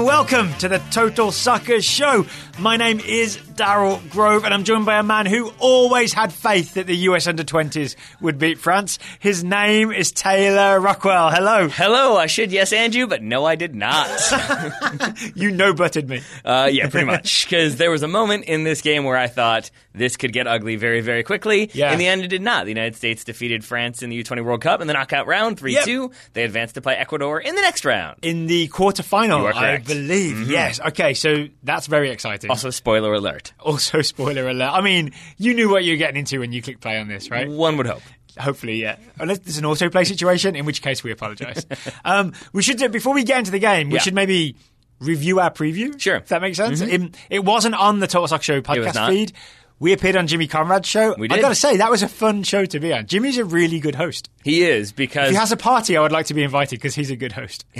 Welcome to the Total Soccer Show. My name is Daryl Grove and I'm joined by a man who always had faith that the US under 20s would beat France. His name is Taylor Rockwell. Hello. Hello, I should yes and you, but no, I did not. you no butted me. Uh, yeah, pretty much. Because there was a moment in this game where I thought this could get ugly very, very quickly. Yeah. In the end, it did not. The United States defeated France in the U20 World Cup in the knockout round, 3 2. They advanced to play Ecuador in the next round. In the quarterfinal, I believe. Yes. Okay, so that's very exciting. Also, spoiler alert. Also, spoiler alert. I mean, you knew what you were getting into when you clicked play on this, right? One would hope. Hopefully, yeah. Unless there's an autoplay situation, in which case we apologise. um, we should do, before we get into the game, we Yeah. should maybe review our preview. Sure. if that makes sense. It, it wasn't on the Total Soccer Show podcast feed. We appeared on Jimmy Conrad's show. We I did. got to say that was a fun show to be on. Jimmy's a really good host. He is because If he has a party, I would like to be invited because he's a good host.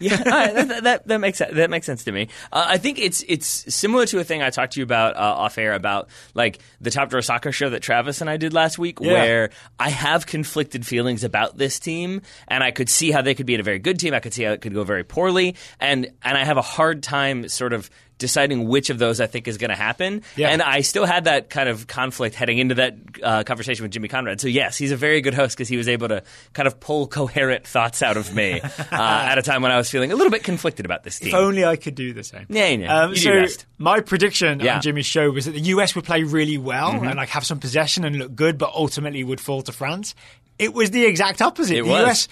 yeah, that, that, that makes that makes sense to me. Uh, I think it's it's similar to a thing I talked to you about uh, off air about like the Top Drawer Soccer show that Travis and I did last week, Yeah. where I have conflicted feelings about this team, and I could see how they could be a very good team. I could see how it could go very poorly, and and I have a hard time sort of deciding which of those I think is going to happen. Yeah. And I still had that kind of conflict heading into that uh, conversation with Jimmy Conrad. So yes, he's a very good host because he was able to kind of pull coherent thoughts out of me uh, at a time when I was feeling a little bit conflicted about this team. If only I could do the same. Yeah, yeah. Um, so my prediction Yeah. Mm-hmm. on Jimmy's show was that the US would play really well and like have some possession and look good, but ultimately would fall to France. It was the exact opposite. It the was. US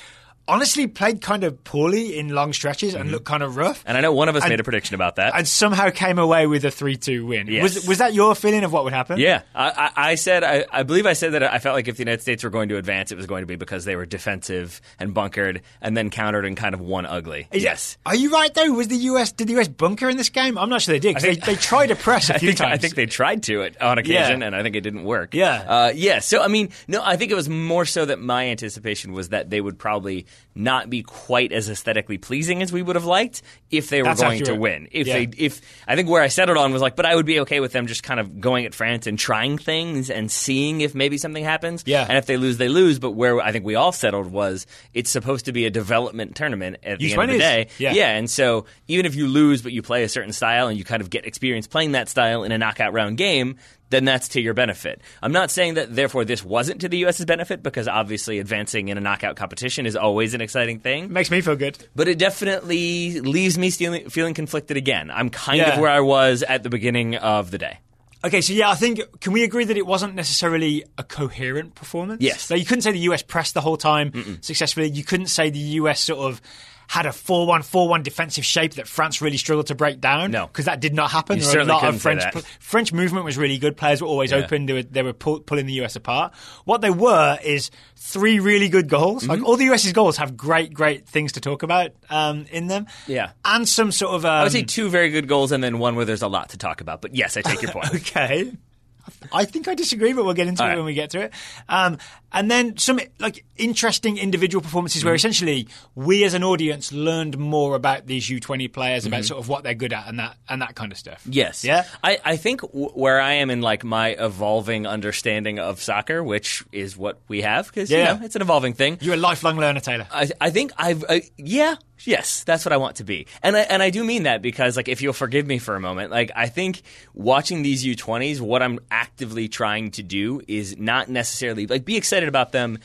honestly played kind of poorly in long stretches and looked kind of rough. Mm-hmm. and I know one of us And- made a prediction about that. and somehow came away with a 3-2 win. Yes. Was was that your feeling of what would happen? yeah, I, I, I said I, I believe I said that I felt like if the United States were going to advance, it was going to be because they were defensive and bunkered, and then countered and kind of won ugly. Is- yes, Are you right though? Was the US did the US bunker in this game? I'm not sure they did. Think- they, they tried to press a few think, times. I think they tried to it on occasion, Yeah. and I think it didn't work. Yeah. uh, yeah. So I mean, no, I think it was more so that my anticipation was that they would probably not be quite as aesthetically pleasing as we would have liked if they were That's going to win. If Yeah. they, if I think where I settled on was like, but I would be okay with them just kind of going at France and trying things and seeing if maybe something happens. Yeah. and if they lose, they lose. But where I think we all settled was it's supposed to be a development tournament at the end of the day. Yeah. yeah, and so even if you lose, but you play a certain style and you kind of get experience playing that style in a knockout round game, then that's to your benefit. I'm not saying that therefore this wasn't to the U.S.'s benefit because obviously advancing in a knockout competition is always an exciting thing. Makes me feel good. But it definitely leaves me feeling, feeling conflicted again. I'm kind Yeah. of where I was at the beginning of the day. Okay, so yeah, I think can we agree that it wasn't necessarily a coherent performance? Yes. So you couldn't say the US pressed the whole time successfully. You couldn't say the US sort of had a 4-1 4-1 defensive shape that France really struggled to break down. No. because that did not happen. You there were a certainly lot couldn't of French that. French movement was really good. Players were always Yeah. open. They were they were pull, pulling the US apart. What they were is three really good goals. Mm-hmm. Like all the US's goals have great great things to talk about um, in them. Yeah. and some sort of um, I would say two very good goals and then one where there's a lot to talk about. But yes, I take your point. Okay. I think I disagree, but we'll get into All it right. when we get to it. Um, and then some like interesting individual performances Mm-hmm. where essentially we as an audience learned more about these U20 players, Mm-hmm. about sort of what they're good at and that and that kind of stuff. Yes. Yeah? I, I think w- where I am in like my evolving understanding of soccer, which is what we have, because Yeah. you know, it's an evolving thing. You're a lifelong learner, Taylor. I, I think I've uh, yeah yes that's what I want to be and I, and I do mean that because like if you'll forgive me for a moment like I think watching these U20s what I'm actively trying to do is not necessarily like be excited about them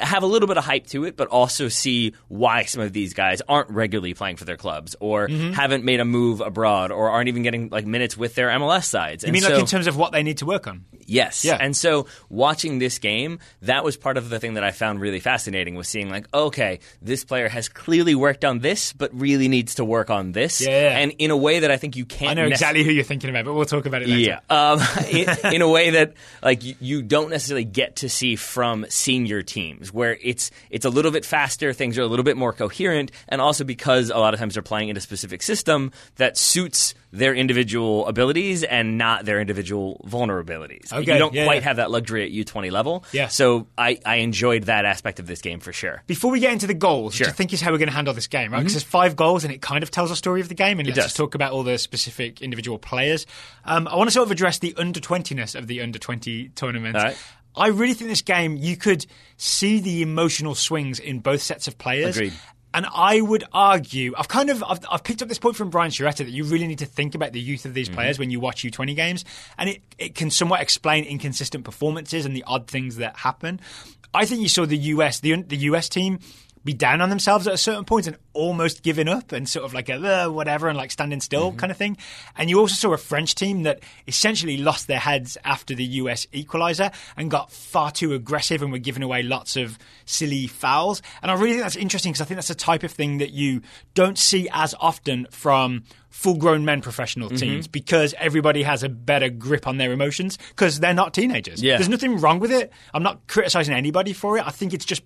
have a little bit of hype to it but also see why some of these guys aren't regularly playing for their clubs or Mm-hmm. haven't made a move abroad or aren't even getting like minutes with their MLS sides You mean like in terms of what they need to work on? Yes. Yeah. And so watching this game, that was part of the thing that I found really fascinating was seeing like, okay, this player has clearly worked on this, but really needs to work on this. Yeah, yeah. And in a way that I think you can't I know nec- exactly who you're thinking about, but we'll talk about it later. yeah, um, in, in a way that like you, you don't necessarily get to see from senior teams, where it's it's a little bit faster, things are a little bit more coherent, and also because a lot of times they're playing in a specific system that suits their individual abilities and not their individual vulnerabilities. Okay, you don't yeah, quite yeah. have that luxury at U20 level. Yeah. So I, I enjoyed that aspect of this game for sure. Before we get into the goals, Sure. which I think is how we're going to handle this game, right? Because there's five goals and it kind of tells a story of the game, and let's does. talk about all the specific individual players. Um, I want to sort of address the under 20ness of the under 20 tournament. Right. I really think this game, you could see the emotional swings in both sets of players. Agreed. And I would argue, I've kind of I've, I've picked up this point from Brian Sciaretta that you really need to think about the youth of these Mm-hmm. players when you watch U20 games, and it, it can somewhat explain inconsistent performances and the odd things that happen. I think you saw the US the the US team be down on themselves at a certain point and almost giving up and sort of like a uh, whatever and like standing still Mm-hmm. kind of thing. And you also saw a French team that essentially lost their heads after the US equaliser and got far too aggressive and were giving away lots of silly fouls. And I really think that's interesting because I think that's a type of thing that you don't see as often from full grown men professional Mm-hmm. teams because everybody has a better grip on their emotions because they're not teenagers. Yeah. There's nothing wrong with it. I'm not criticizing anybody for it. I think it's just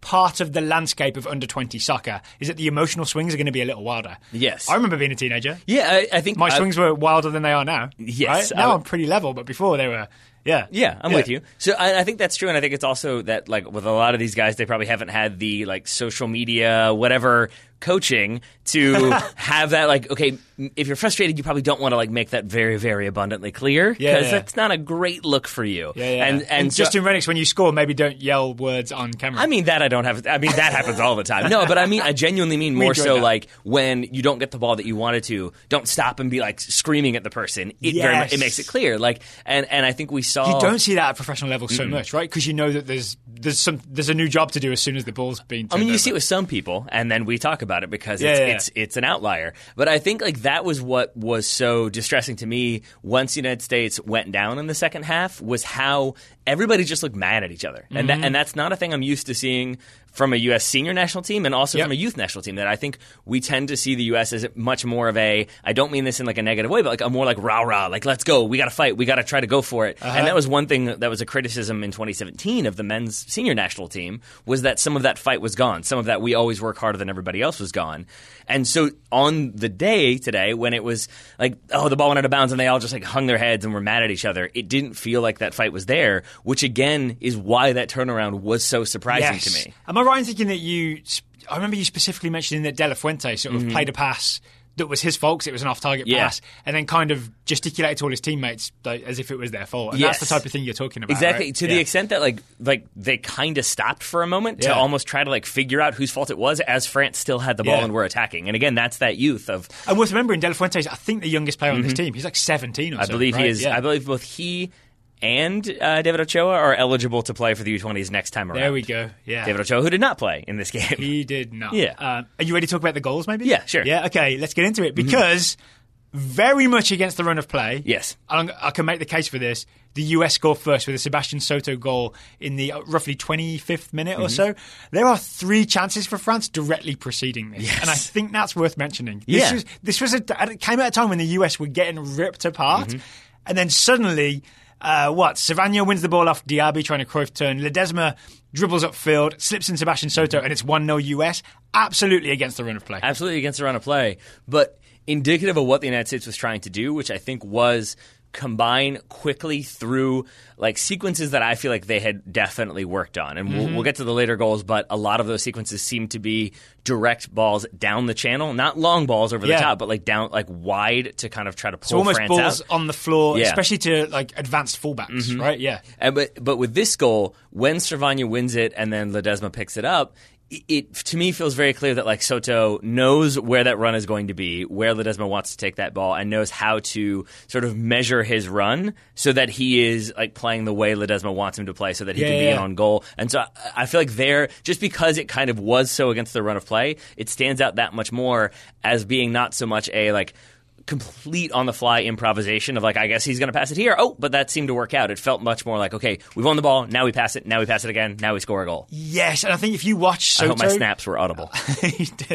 part of the landscape of under 20 soccer is that the emotional swings are going to be a little wilder. Yes. I remember being a teenager. Yeah, I, I think My I- swings were wilder than they are now. Yes, Right? Now I- I'm pretty level, but before they were, yeah. Yeah, I'm with you. So I, I think that's true, and I think it's also that like with a lot of these guys, they probably haven't had the like social media whatever coaching to have that like okay if you're frustrated you probably don't want to like make that very very abundantly clear because yeah. that's not a great look for you Yeah, yeah. and and, so- Justin Rennicks, when you score, maybe don't yell words on camera. I mean that I don't have. I mean that happens all the time. No, but I mean I genuinely mean more so that. like when you don't get the ball that you wanted to, don't stop and be like screaming at the person. It very much, it makes it clear. Like and and I think we saw you don't see that at professional level so much, right? Because you know that there's there's some there's a new job to do as soon as the ball's being. I mean, you turned see it with some people, and then we talk about it because Yeah, it's, yeah. it's it's an outlier. But I think like that was what was so distressing to me once the United States went down in the second half was how everybody just looked mad at each other, and Mm-hmm. that, and that's not a thing I'm used to seeing from a U.S. senior national team and also Yep. from a youth national team. That I think we tend to see the U.S. as much more of a I don't mean this in like a negative way, but like a more like rah rah, like let's go, we got to fight, we got to try to go for it. Uh-huh. And that was one thing that was a criticism in 2017 of the men's senior national team was that some of that fight was gone. Some of that we always work harder than everybody else was gone. And so on the day today when it was like, oh, the ball went out of bounds and they all just like hung their heads and were mad at each other, it didn't feel like that fight was there, which again is why that turnaround was so surprising yes. to me. Am I right in thinking that you? I remember you specifically mentioning that De La Fuente sort of played a pass that was his fault it was an off-target Mm-hmm. Yeah. pass, and then kind of gesticulated to all his teammates like, as if it was their fault. And Yes. that's the type of thing you're talking about. Exactly right? to Yeah. the extent that like like they kind of stopped for a moment to almost try to like figure out whose fault it was as France still had the ball Yeah. and were attacking. And again, that's that youth of And worth remembering, De La Fuente is, I think, the youngest player on this team. He's like 17 or Mm-hmm. I believe he is. Yeah. I believe both he and uh, David Ochoa are eligible to play for the U20s next time around. There we go. Yeah. David Ochoa, who did not play in this game. He did not. Yeah. Um, are you ready to talk about the goals, maybe? Yeah, sure. Yeah, okay, let's get into it because very much against the run of play. Yes. I'm- I can make the case for this. The US score first with a Sebastian Soto goal in the uh, roughly 25th minute Mm-hmm. or so. There are three chances for France directly preceding this, Yes. and I think that's worth mentioning. This Yeah. was this was a, it came at a time when the US were getting ripped apart, Mm-hmm. and then suddenly. Uh, what? Servania wins the ball off Diaby trying to Cruyff turn. Ledesma dribbles upfield, slips in Sebastian Soto, and it's 1 0 US. Absolutely against the run of play. Absolutely against the run of play, but indicative of what the United States was trying to do, which I think was combine quickly through like sequences that I feel like they had definitely worked on. And we'll, mm-hmm. we'll get to the later goals, but a lot of those sequences seem to be direct balls down the channel, not long balls over Yeah. the top, but like down, like wide to kind of try to pull So almost France balls out. on the floor, Yeah. especially to like advanced fullbacks, mm-hmm. right? Yeah. And, but but with this goal, when Servania wins it and then Ledesma picks it up, it, to me feels very clear that like Soto knows where that run is going to be, where Ledesma wants to take that ball, and knows how to sort of measure his run so that he is like playing the way Ledesma wants him to play, so that he Yeah, can be yeah, an yeah. on goal. And so I, I feel like there, just because it kind of was so against the run of play, it stands out that much more as being not so much a like complete on the fly improvisation of like I guess he's going to pass it here. Oh, but that seemed to work out. It felt much more like okay, we've won the ball. Now we pass it. Now we pass it again. Now we score a goal. Yes, and I think if you watch I Soto, hope my snaps were audible.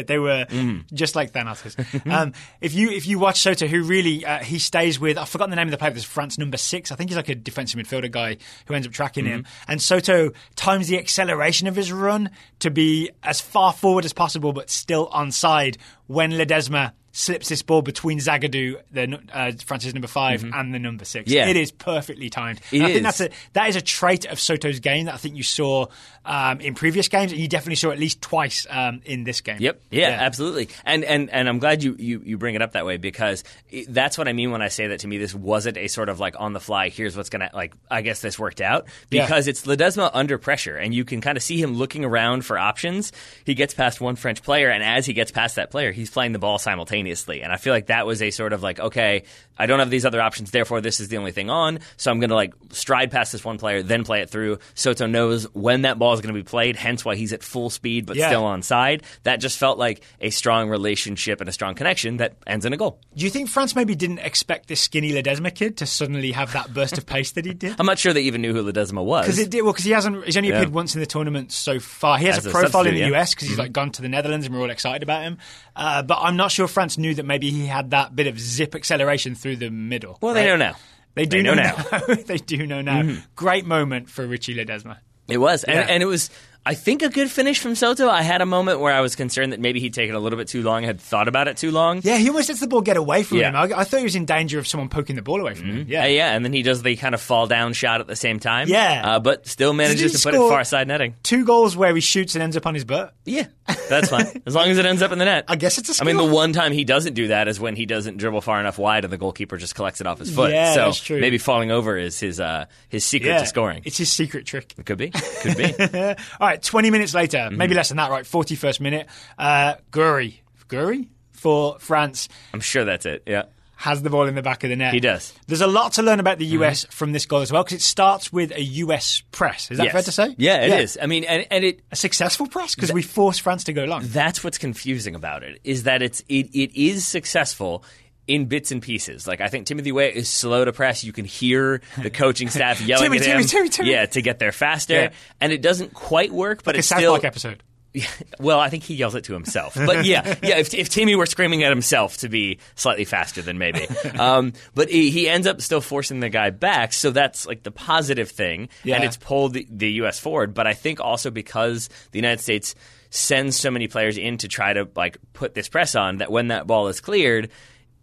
They were Mm. just like Thanos. um, if you if you watch Soto, who really uh, he stays with, I've forgotten the name of the player. There's France number six. I think he's like a defensive midfielder guy who ends up tracking him. Mm-hmm. And Soto times the acceleration of his run to be as far forward as possible, but still onside when Ledesma slips this ball between Zagadou, the uh, France's number 5 and the number six. Mm-hmm. Yeah. It is perfectly timed. I think that's a that is a trait of Soto's game that I think you saw um, in previous games, and you definitely saw at least twice um, in this game. Yep. Yeah, absolutely. And and and I'm glad you, you you bring it up that way because that's what I mean when I say that to me this wasn't a sort of like on the fly here's what's going to like I guess this worked out Yeah. because it's Ledesma under pressure and you can kind of see him looking around for options. He gets past one French player and as he gets past that player, he's playing the ball simultaneously. And I feel like that was a sort of like okay, I don't have these other options therefore this is the only thing on, so I'm going to like stride past this one player then play it through. Soto knows when that ball is going to be played, hence why he's at full speed but Yeah. still on side. That just felt like a strong relationship and a strong connection that ends in a goal. Do you think France maybe didn't expect this skinny Ledesma kid to suddenly have that burst of pace that he did? I'm not sure they even knew who Ledesma was. Because it did well because he hasn't. He's only Yeah. appeared once in the tournament so far. He has As a a profile in the yeah. Mm-hmm. US because he's like gone to the Netherlands and we're all excited about him. Uh, but I'm not sure France knew that maybe he had that bit of zip acceleration through the middle. well, they know now. They do They know know, now. now. they do know now. Mm-hmm. Great moment for Richie Ledesma. It was, and, and it was. I think a good finish from Soto. I had a moment where I was concerned that maybe he'd taken a little bit too long, had thought about it too long. Yeah, he almost lets the ball get away from Yeah. him. I, I thought he was in danger of someone poking the ball away from him. Yeah, Yeah, yeah, and then he does the kind of fall down shot at the same time. Yeah. uh, but still manages to put it far side netting. Two goals where he shoots and ends up on his butt. Yeah, that's fine as long as it ends up in the net. I guess it's a I mean, the one time he doesn't do that is when he doesn't dribble far enough wide, and the goalkeeper just collects it off his foot. Yeah, so that's true. maybe falling over is his uh, his secret Yeah, to scoring. It's his secret trick. It could be, could be. All right, 20 minutes later, Mm-hmm. maybe less than that, right? 41st minute. Uh, Gouiri. Gouiri? For France I'm sure that's it. Yeah, has the ball in the back of the net. He does. Mm-hmm. There's a lot to learn about the US from this goal as well because it starts with a US press. Is that Yes. fair to say? Yeah, it is. I mean, and, and it A successful press because we force France to go long. that's what's confusing about it is that it's it, it is successful in bits and pieces. Like I think Timothy Weah is slow to press. You can hear the coaching staff yelling Timmy, at him, Timmy, Timmy. yeah, to get there faster, Yeah. and it doesn't quite work. But a it's South still Park episode. well, I think he yells it to himself. But yeah, yeah. If, if Timmy were screaming at himself to be slightly faster, then maybe. Um, but he, he ends up still forcing the guy back, so that's like the positive thing, Yeah. and it's pulled the, the U.S. forward. But I think also because the United States sends so many players in to try to like put this press on, that when that ball is cleared.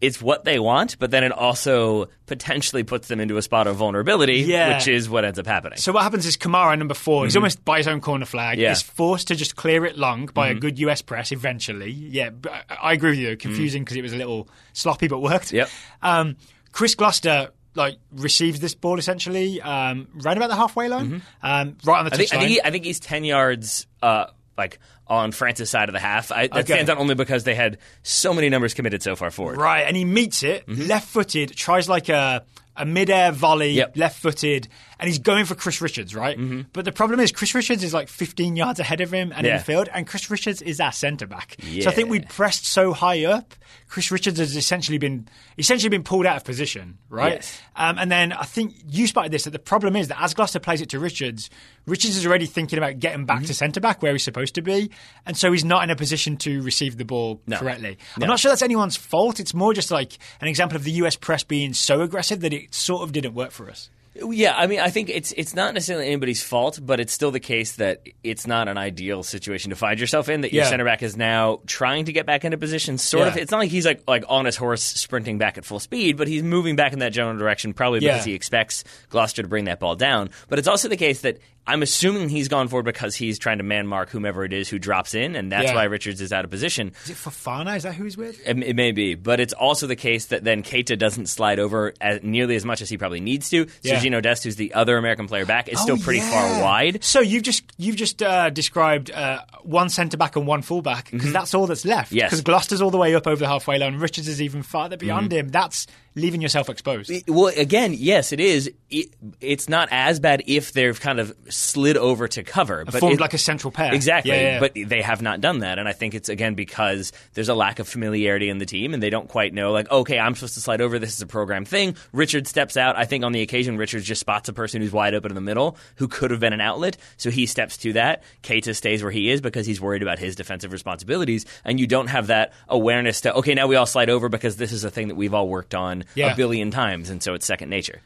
It's what they want, but then it also potentially puts them into a spot of vulnerability, Yeah. which is what ends up happening. So what happens is Kamara, number 4 he's almost by his own corner flag, Mm-hmm. Yeah. Mm-hmm. is forced to just clear it long by a good US press eventually. Yeah, I- agree with you. Confusing because it was a little sloppy, but worked. Mm. Yep. Um, Chris Gloster like receives this ball essentially um, right about the halfway line, um, right on the Mm-hmm. I think, I touchline. think, he, I think he's 10 yards uh, like on France's side of the half. I, that Okay. stands out only because they had so many numbers committed so far forward. Right, and he meets it left footed, tries like a a mid-air volley, Mm-hmm. Yep. Mm-hmm. left footed, and he's going for Chris Richards, right? But the problem is Chris Richards is like 15 yards ahead of him and Yeah. in the field, and Chris Richards is our centre back. So I think we pressed so high up, Chris Richards has essentially been essentially been pulled out of position, right? Yes. Um, and then I think you spotted this that the problem is that as Gloster plays it to Richards, Richards is already thinking about getting back Mm-hmm. to centre back where he's supposed to be, and so he's not in a position to receive the ball No. correctly. No. I'm not sure that's anyone's fault. It's more just like an example of the US press being so aggressive that it sort of didn't work for us. Yeah, I mean, I think it's it's not necessarily anybody's fault, but it's still the case that it's not an ideal situation to find yourself in. That your Yeah. center back is now trying to get back into position. Sort of, it's not like he's like like on his horse sprinting back at full speed, but he's moving back in that general direction, probably Yeah. because he expects Gloster to bring that ball down. But it's also the case that I'm assuming he's gone forward because he's trying to man mark whomever it is who drops in, and that's Yeah. why Richards is out of position. Is it Fofana? Is that who he's with? It, it may be, but it's also the case that then Keita doesn't slide over as, nearly as much as he probably needs to. Yeah. Sergino Dest, who's the other American player back, is still Oh, pretty yeah. far wide. So you've just you've just uh, described uh, one centre back and one full back because that's all that's left. Mm-hmm. Yes. Mm-hmm. Because Gloster's all the way up over the halfway line. Richards is even farther beyond him. That's leaving yourself exposed. Well, again, yes, it is. It, it's not as bad if they've kind of slid over to cover, but Formed it- like a central pair. Exactly, Yeah, yeah. but they have not done that, and I think it's again because there's a lack of familiarity in the team, and they don't quite know. Like, okay, I'm supposed to slide over. This is a program thing. Richard steps out. I think on the occasion, Richard just spots a person who's wide open in the middle who could have been an outlet, so he steps to that. Keita stays where he is because he's worried about his defensive responsibilities, and you don't have that awareness to okay, now we all slide over because this is a thing that we've all worked on Yeah. a billion times, and so it's second nature.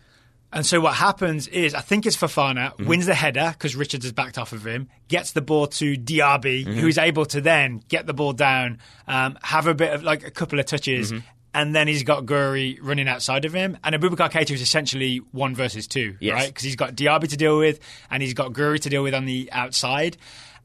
And so what happens is, I think it's Fofana Mm-hmm. wins the header because Richards has backed off of him, gets the ball to Diaby, Mm-hmm. who's able to then get the ball down, um, have a bit of like a couple of touches. Mm-hmm. And then he's got Gouiri running outside of him. And Abubakar Keita is essentially one versus two, Yes. right? Because he's got Diaby to deal with and he's got Gouiri to deal with on the outside.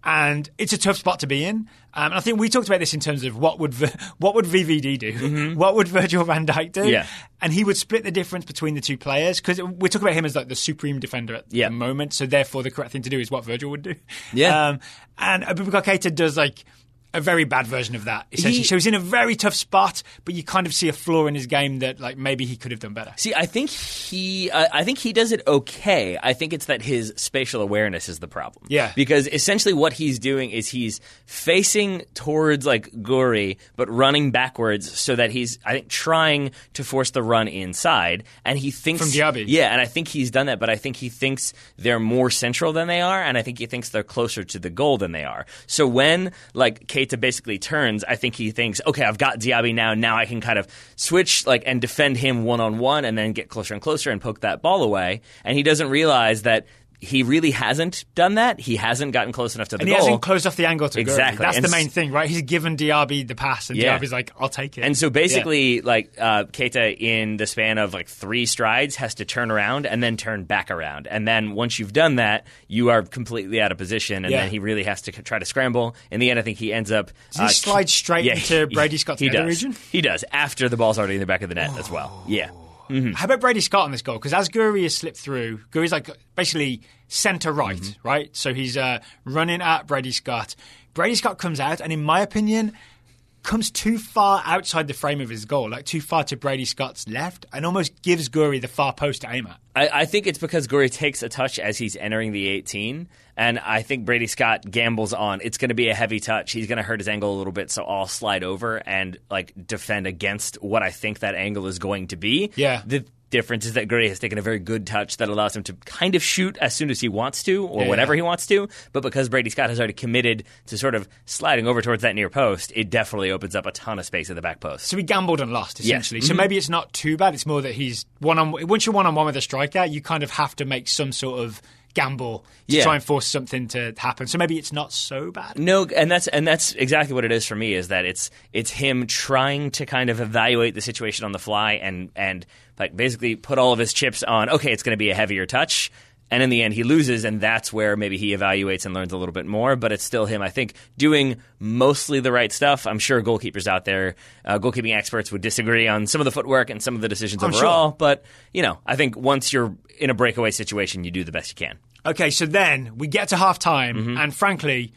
And it's a tough spot to be in. Um, and I think we talked about this in terms of what would what would VVD do, what would Virgil van Dijk do, Mm-hmm. Yeah. and he would split the difference between the two players because we're talking about him as like the supreme defender at Yeah. the moment. So therefore, the correct thing to do is what Virgil would do. Yeah. Um, and Abubakar Keita does like a very bad version of that. Essentially, He- so he's in a very tough spot, but you kind of see a flaw in his game that like maybe he could have done better. See, I think he, uh, I think he does it okay. I think it's that his spatial awareness is the problem. Yeah. because essentially what he's doing is he's facing towards like Gouiri, but running backwards, so that he's, I think, trying to force the run inside, and he thinks From Diaby. Yeah, and I think he's done that, but I think he thinks they're more central than they are, and I think he thinks they're closer to the goal than they are. So when like Keita basically turns, I think he thinks, okay, I've got Diaby now. Now I can kind of switch like and defend him one on one, and then get closer and closer and poke that ball away. And he doesn't realize that. He really hasn't done that. He hasn't gotten close enough to the And he goal. hasn't closed off the angle to. Exactly. That's And the main thing, right? He's given Diaby the pass, and Yeah. Diaby's like, "I'll take it." And so basically, like uh, Keita, in the span of like three strides, has to turn around and then turn back around. And then once you've done that, you are completely out of position, and Yeah. then he really has to try to scramble. In the end, I think he ends up. Does he slide straight into Brady Scott's he does. region? He does after the ball's already in the back of the net as well. Yeah. How about Brady Scott on this goal? Because as Gouiri has slipped through, Gouiri's like basically centre right, Mm-hmm. right? So he's uh, running at Brady Scott. Brady Scott comes out, and in my opinion, comes too far outside the frame of his goal, like too far to Brady Scott's left, and almost gives Gouiri the far post to aim at. I, I think it's because Gouiri takes a touch as he's entering the 18, and I think Brady Scott gambles on it's going to be a heavy touch. He's going to hurt his angle a little bit, so I'll slide over and like defend against what I think that angle is going to be. Yeah. The difference is that Gray has taken a very good touch that allows him to kind of shoot as soon as he wants to or Yeah, whenever yeah. he wants to. But because Brady Scott has already committed to sort of sliding over towards that near post, it definitely opens up a ton of space at the back post. So he gambled and lost essentially. Mm-hmm. So maybe it's not too bad. It's more that he's one on. Once you're one on one with a striker, you kind of have to make some sort of gamble to Yeah. try and force something to happen. So maybe it's not so bad. No, and that's and that's exactly what it is for me. Is that it's it's him trying to kind of evaluate the situation on the fly and and like basically put all of his chips on. Okay, it's going to be a heavier touch. And in the end, he loses, and that's where maybe he evaluates and learns a little bit more. But it's still him, I think, doing mostly the right stuff. I'm sure goalkeepers out there, uh, goalkeeping experts, would disagree on some of the footwork and some of the decisions I'm overall. sure. But you know, I think once you're in a breakaway situation, you do the best you can. Okay, so then we get to half time, Mm-hmm. and frankly,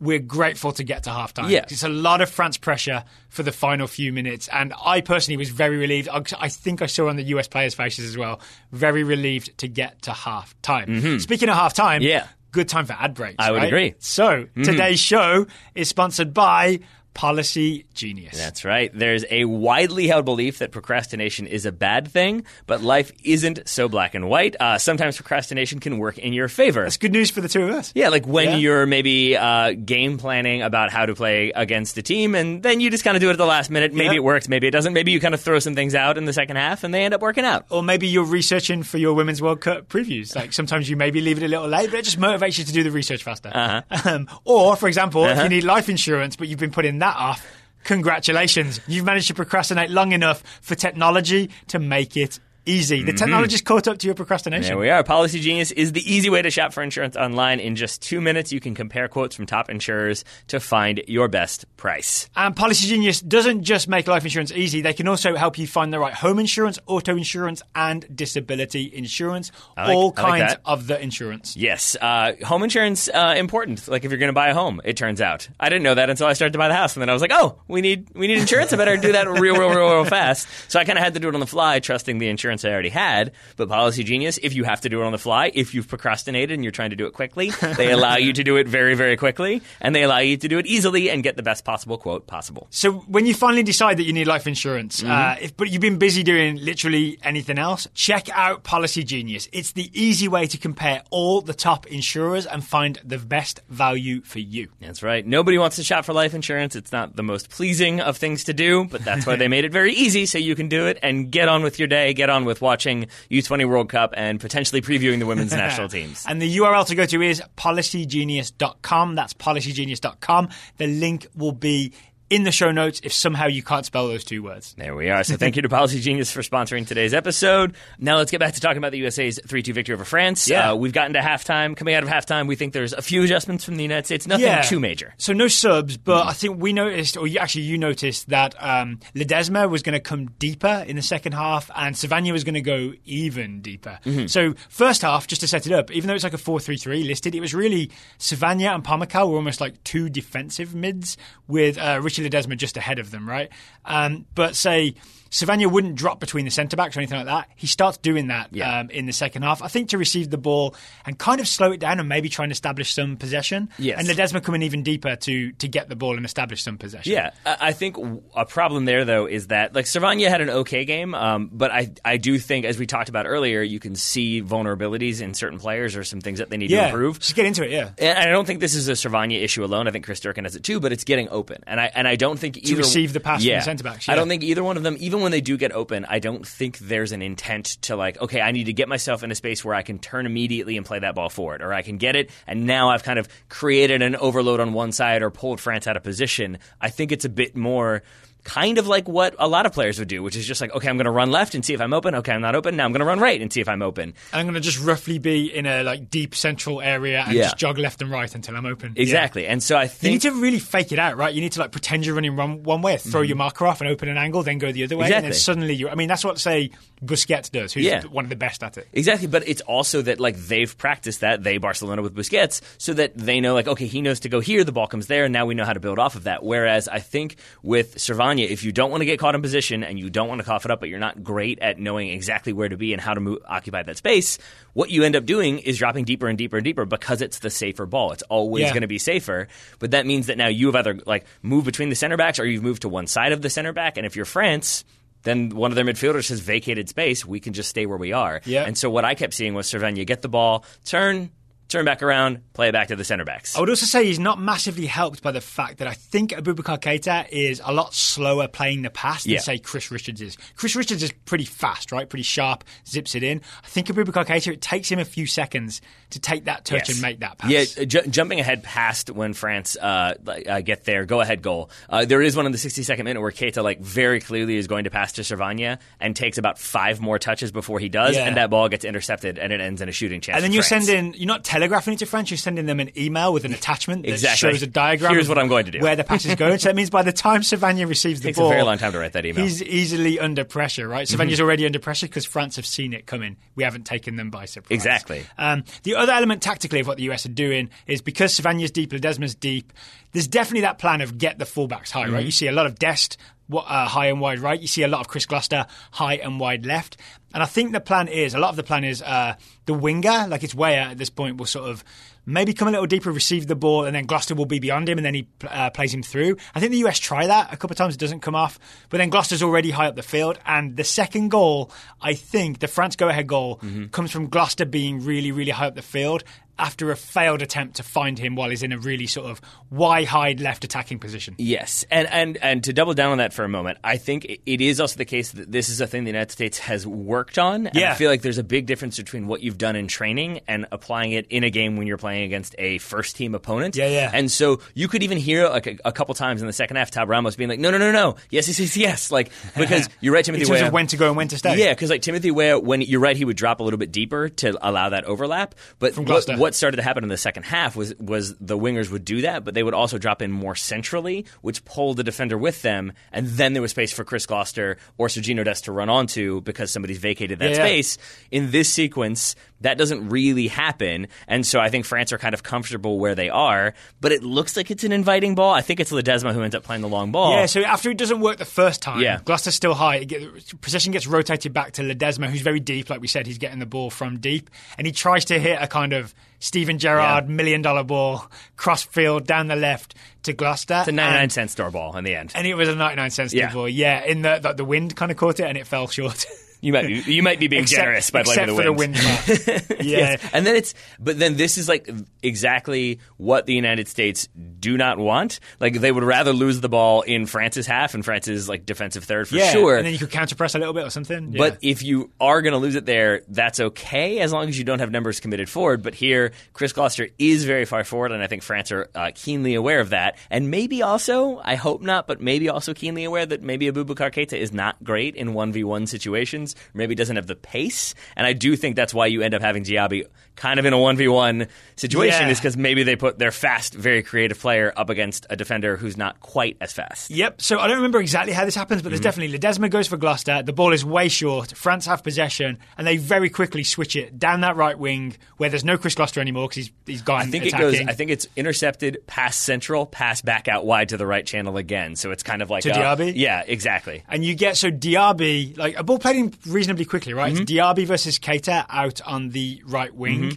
we're grateful to get to half time. Yeah. It's a lot of France pressure for the final few minutes, and I personally was very relieved. I think I saw on the US players' faces as well, very relieved to get to half time. Speaking of half time, Mm-hmm. Yeah. good time for ad breaks. I would right? agree. Mm-hmm. So today's show is sponsored by Policy Genius. That's right. There's a widely held belief that procrastination is a bad thing, but life isn't so black and white. Uh, sometimes procrastination can work in your favor. That's good news for the two of us. Yeah, like when Yeah. you're maybe uh, game planning about how to play against a team, and then you just kind of do it at the last minute. Maybe Yeah. it works, maybe it doesn't. Maybe you kind of throw some things out in the second half, and they end up working out. Or maybe you're researching for your Women's World Cup previews. Like sometimes you maybe leave it a little late, but it just motivates you to do the research faster. Uh-huh. Um, or, for example, if you need life insurance but you've been putting that off, congratulations. You've managed to procrastinate long enough for technology to make it easy. The technology's caught up to your procrastination. Mm-hmm. There we are. Policy Genius is the easy way to shop for insurance online. In just two minutes, you can compare quotes from top insurers to find your best price. And Policy Genius doesn't just make life insurance easy, they can also help you find the right home insurance, auto insurance, and disability insurance. like- all I like kinds of the insurance. Yes, uh, home insurance uh, important. Like if you're going to buy a home, it turns out I didn't know that until I started to buy the house, and then I was like, oh, we need we need insurance. I better do that real, real, real, real fast. So I kind of had to do it on the fly, trusting the insurance I already had. But Policy Genius, if you have to do it on the fly, if you've procrastinated and you're trying to do it quickly, they allow you to do it very, very quickly, and they allow you to do it easily and get the best possible quote possible. So when you finally decide that you need life insurance, Mm-hmm. uh, if, but you've been busy doing literally anything else, check out Policy Genius. It's the easy way to compare all the top insurers and find the best value for you. That's right. Nobody wants to shop for life insurance. It's not the most pleasing of things to do, but that's why they made it very easy so you can do it and get on with your day, get on with watching U20 World Cup and potentially previewing the women's national teams. And the URL to go to is policygenius.com. That's policygenius.com. The link will be in the show notes if somehow you can't spell those two words. There we are. So thank you to Policy Genius for sponsoring today's episode. Now let's get back to talking about the USA's 3 2 victory over France. Yeah. Uh, we've gotten to halftime. Coming out of halftime, we think there's a few adjustments from the United States. Nothing Yeah. too major. So no subs, Mm. but I think we noticed, or you, actually you noticed that um, Ledesma was going to come deeper in the second half, and Servania was going to go even deeper. Mm-hmm. So first half, just to set it up, even though it's like a four-three-three listed, it was really Servania and Pomykal were almost like two defensive mids with uh, Richie Ledesma just ahead of them, right? Um, but say. Servania wouldn't drop between the centre backs or anything like that. He starts doing that Yeah. um, in the second half. I think to receive the ball and kind of slow it down and maybe try and establish some possession. Yes. And Ledesma coming even deeper to to get the ball and establish some possession. Yeah, I think a problem there though is that like Servania had an okay game, um, but I I do think as we talked about earlier, you can see vulnerabilities in certain players or some things that they need to improve. Just get into it, yeah. And I don't think this is a Servania issue alone. I think Chris Durkin has it too, but it's getting open, and I and I don't think either receive the pass from the yeah, centre-backs, I don't think either one of them, even when they do get open, I don't think there's an intent to like, okay, I need to get myself in a space where I can turn immediately and play that ball forward, or I can get it, and now I've kind of created an overload on one side or pulled France out of position. I think it's a bit more. Kind of like what a lot of players would do, which is just like, okay, I'm going to run left and see if I'm open. Okay, I'm not open. Now I'm going to run right and see if I'm open. And I'm going to just roughly be in a like deep central area and Yeah. just jog left and right until I'm open. Yeah. Exactly. And so I think You need to really fake it out, right? You need to like pretend you're running one, one way, throw your marker off and open an angle, then go the other way, exactly. and then Mm-hmm. Suddenly you. I mean, that's what say Busquets does, who's Yeah. one of the best at it. Exactly, but it's also that like they've practiced that they Barcelona with Busquets, so that they know like okay he knows to go here, the ball comes there, and now we know how to build off of that. Whereas I think with If you don't want to get caught in position and you don't want to cough it up, but you're not great at knowing exactly where to be and how to move, occupy that space, what you end up doing is dropping deeper and deeper and deeper because it's the safer ball. It's always Yeah. going to be safer, but that means that now you have either like moved between the center backs or you've moved to one side of the center back, and if you're France then one of their midfielders has vacated space. We can just stay where we are. Yeah. And so what I kept seeing was Servania get the ball, turn, turn back around, play it back to the center backs. I would also say he's not massively helped by the fact that I think Abubakar Keita is a lot slower playing the pass than, Yeah. say, Chris Richards is. Chris Richards is pretty fast, right? Pretty sharp, zips it in. I think Abubakar Keita, it takes him a few seconds to take that touch Yes. and make that pass. Yeah, uh, ju- jumping ahead past when France uh, uh, get their go ahead goal. Uh, there is one in the 62nd minute where Keita like very clearly is going to pass to Servania and takes about five more touches before he does, Yeah. and that ball gets intercepted and it ends in a shooting chance. And then you're France. sending, you're not telegraphing it to France, you're sending them an email with an attachment that Exactly. shows a diagram. Here's what I'm going to do. Where the pass is going. so that means by the time Servania receives the Takes a very long time to write that email. Mm-hmm. He's easily under pressure, right? Servania's already under pressure because France have seen it coming. We haven't taken them by surprise. Exactly. Um, the other element tactically of what the US are doing is because Servania's deep, Ledesma's deep, there's definitely that plan of get the fullbacks high, Mm-hmm. right? You see a lot of Dest uh, high and wide right. You see a lot of Chris Gloster high and wide left. And I think the plan is, a lot of the plan is uh, the winger, like it's Weah at this point, will sort of maybe come a little deeper, receive the ball, and then Gloster will be beyond him, and then he uh, plays him through. I think the US try that a couple of times, it doesn't come off, but then Gloster's already high up the field. And the second goal, I think, the France go ahead goal, comes from Gloster being really, really high up the field after a failed attempt to find him while he's in a really sort of why hide left attacking position. Yes, and and and to double down on that for a moment, I think it- is also the case that this is a thing the United States has worked on. And Yeah. I feel like there's a big difference between what you've done in training and applying it in a game when you're playing against a first team opponent. Yeah, yeah. And so you could even hear like a, a couple times in the second half, Tab Ramos being like, "No, no, no, no, yes, yes, yes, yes," like because you're right, Timothy. In terms Weah- of when to go and when to stay. yeah, because like Timothy Weah, when you're right, he would drop a little bit deeper to allow that overlap. But From what, Gloster. What started to happen in the second half was was the wingers would do that, but they would also drop in more centrally, which pulled the defender with them, and then there was space for Chris Gloster or Sergino Dest to run onto because somebody's vacated that Yeah, yeah. space. In this sequence, that doesn't really happen, and so I think France are kind of comfortable where they are. But it looks like it's an inviting ball. I think it's Ledesma who ends up playing the long ball. Yeah, so after it doesn't work the first time, Yeah. Gloster's still high. It get, possession gets rotated back to Ledesma, who's very deep. Like we said, he's getting the ball from deep, and he tries to hit a kind of Steven Gerrard Yeah. million dollar ball cross field down the left to Gloster. it's a 99 and, cent store ball in the end. and it was a 99 cents Yeah. ball. Yeah, in the, the the wind kind of caught it and it fell short. You might be, you might be being Except- generous by blaming except the for wind. the wind yeah. Yes. And then it's, but then this is like exactly what the United States do not want. Like they would rather lose the ball in France's half and France's like defensive third for Yeah, sure. And then you could counter press a little bit or something. But if you are going to lose it there, that's okay as long as you don't have numbers committed forward. But here, Chris Gloster is very far forward, and I think France are uh, keenly aware of that. And maybe also, I hope not, but maybe also keenly aware that maybe Abubakar Keita is not great in 1v1 situations, or maybe doesn't have the pace. And I do think that's why you end up having Diaby kind of in a 1v1 situation, Yeah. is because maybe they put their fast, very creative player up against a defender who's not quite as fast. Yep. So I don't remember exactly how this happens, but Mm-hmm. there's definitely Ledesma goes for Gloster. The ball is way short. France have possession, and they very quickly switch it down that right wing where there's no Chris Gloster anymore because he's he's gone. I think attacking. it goes. I think it's intercepted, pass central, pass back out wide to the right channel again. So it's kind of like To a- Diaby? Yeah, exactly. And you get so Diaby, like a ball played in reasonably quickly, right? Mm-hmm. Diaby versus Keita out on the right wing,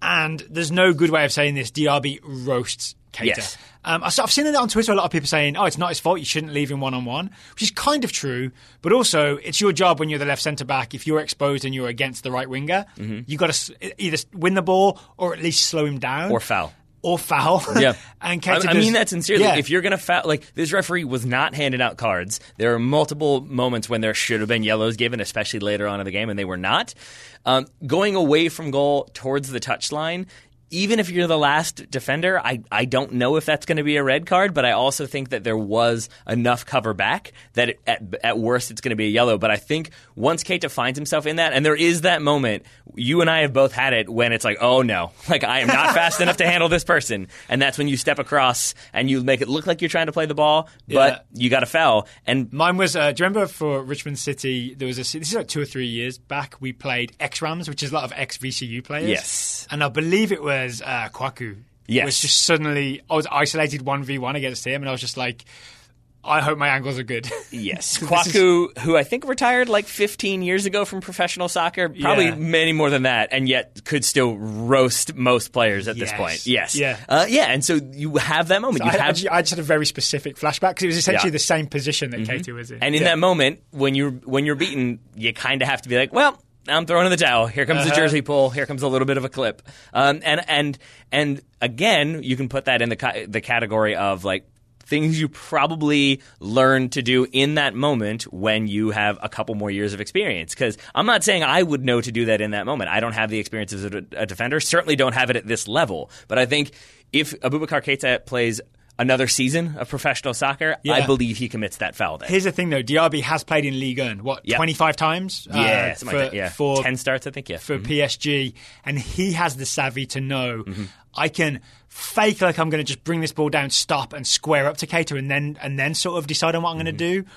and there's no good way of saying this. Diaby roasts Keita. Yes. Um, I, I've seen it on Twitter. A lot of people saying, "Oh, it's not his fault. You shouldn't leave him one on one," which is kind of true. But also, it's your job when you're the left centre back. If you're exposed and you're against the right winger, you got to either win the ball or at least slow him down Or foul. Or foul. Yeah, and I, Keita I mean that sincerely. Yeah. If you're gonna foul, like this referee was not handing out cards. There are multiple moments when there should have been yellows given, especially later on in the game, and they were not. Um, going away from goal towards the touchline. Even if you're the last defender, I, I don't know if that's going to be a red card, but I also think that there was enough cover back that it, at, at worst it's going to be a yellow. But I think once Keita finds himself in that, and there is that moment, you and I have both had it when it's like, oh no, like I am not fast enough to handle this person. And that's when you step across and you make it look like you're trying to play the ball, but you got a foul. And Mine was. Uh, do you remember for Richmond City? There was a. This is like two or three years back. We played X Rams, which is a lot of ex VCU players. Yes. and I believe it was uh, Kwaku. Yes. was just suddenly I was isolated one v one against him, and I was just like, I hope my angles are good. Yes, This is- Kwaku, who I think retired like 15 years ago from professional soccer, probably Yeah. many more than that, and yet could still roast most players at this point. Yes, Yeah. uh, yeah. And so you have that moment. I, you I have, just, I just had a very specific flashback because it was essentially Yeah. Mm-hmm. the same position that Keita was in. and in Yeah. that moment, when you're when you're beaten, you kind of have to be like, well. I'm throwing in the towel. Here comes the Uh-huh. jersey pull. Here comes a little bit of a clip. Um, and and and again, you can put that in the ca- the category of like things you probably learn to do in that moment when you have a couple more years of experience. Because I'm not saying I would know to do that in that moment. I don't have the experience as a, a defender. Certainly don't have it at this level. But I think if Abubakar Keita plays another season of professional soccer, I believe he commits that foul there. Here's the thing, though. Diaby has played in League One, what, Yeah. 25 times? uh, yeah, for, like. Yeah, For, ten starts, I think. Yeah, for PSG, and he has the savvy to know Mm-hmm. I can fake like I'm going to just bring this ball down, stop, and square up to Keita, and then and then sort of decide on what I'm going to Mm-hmm. do.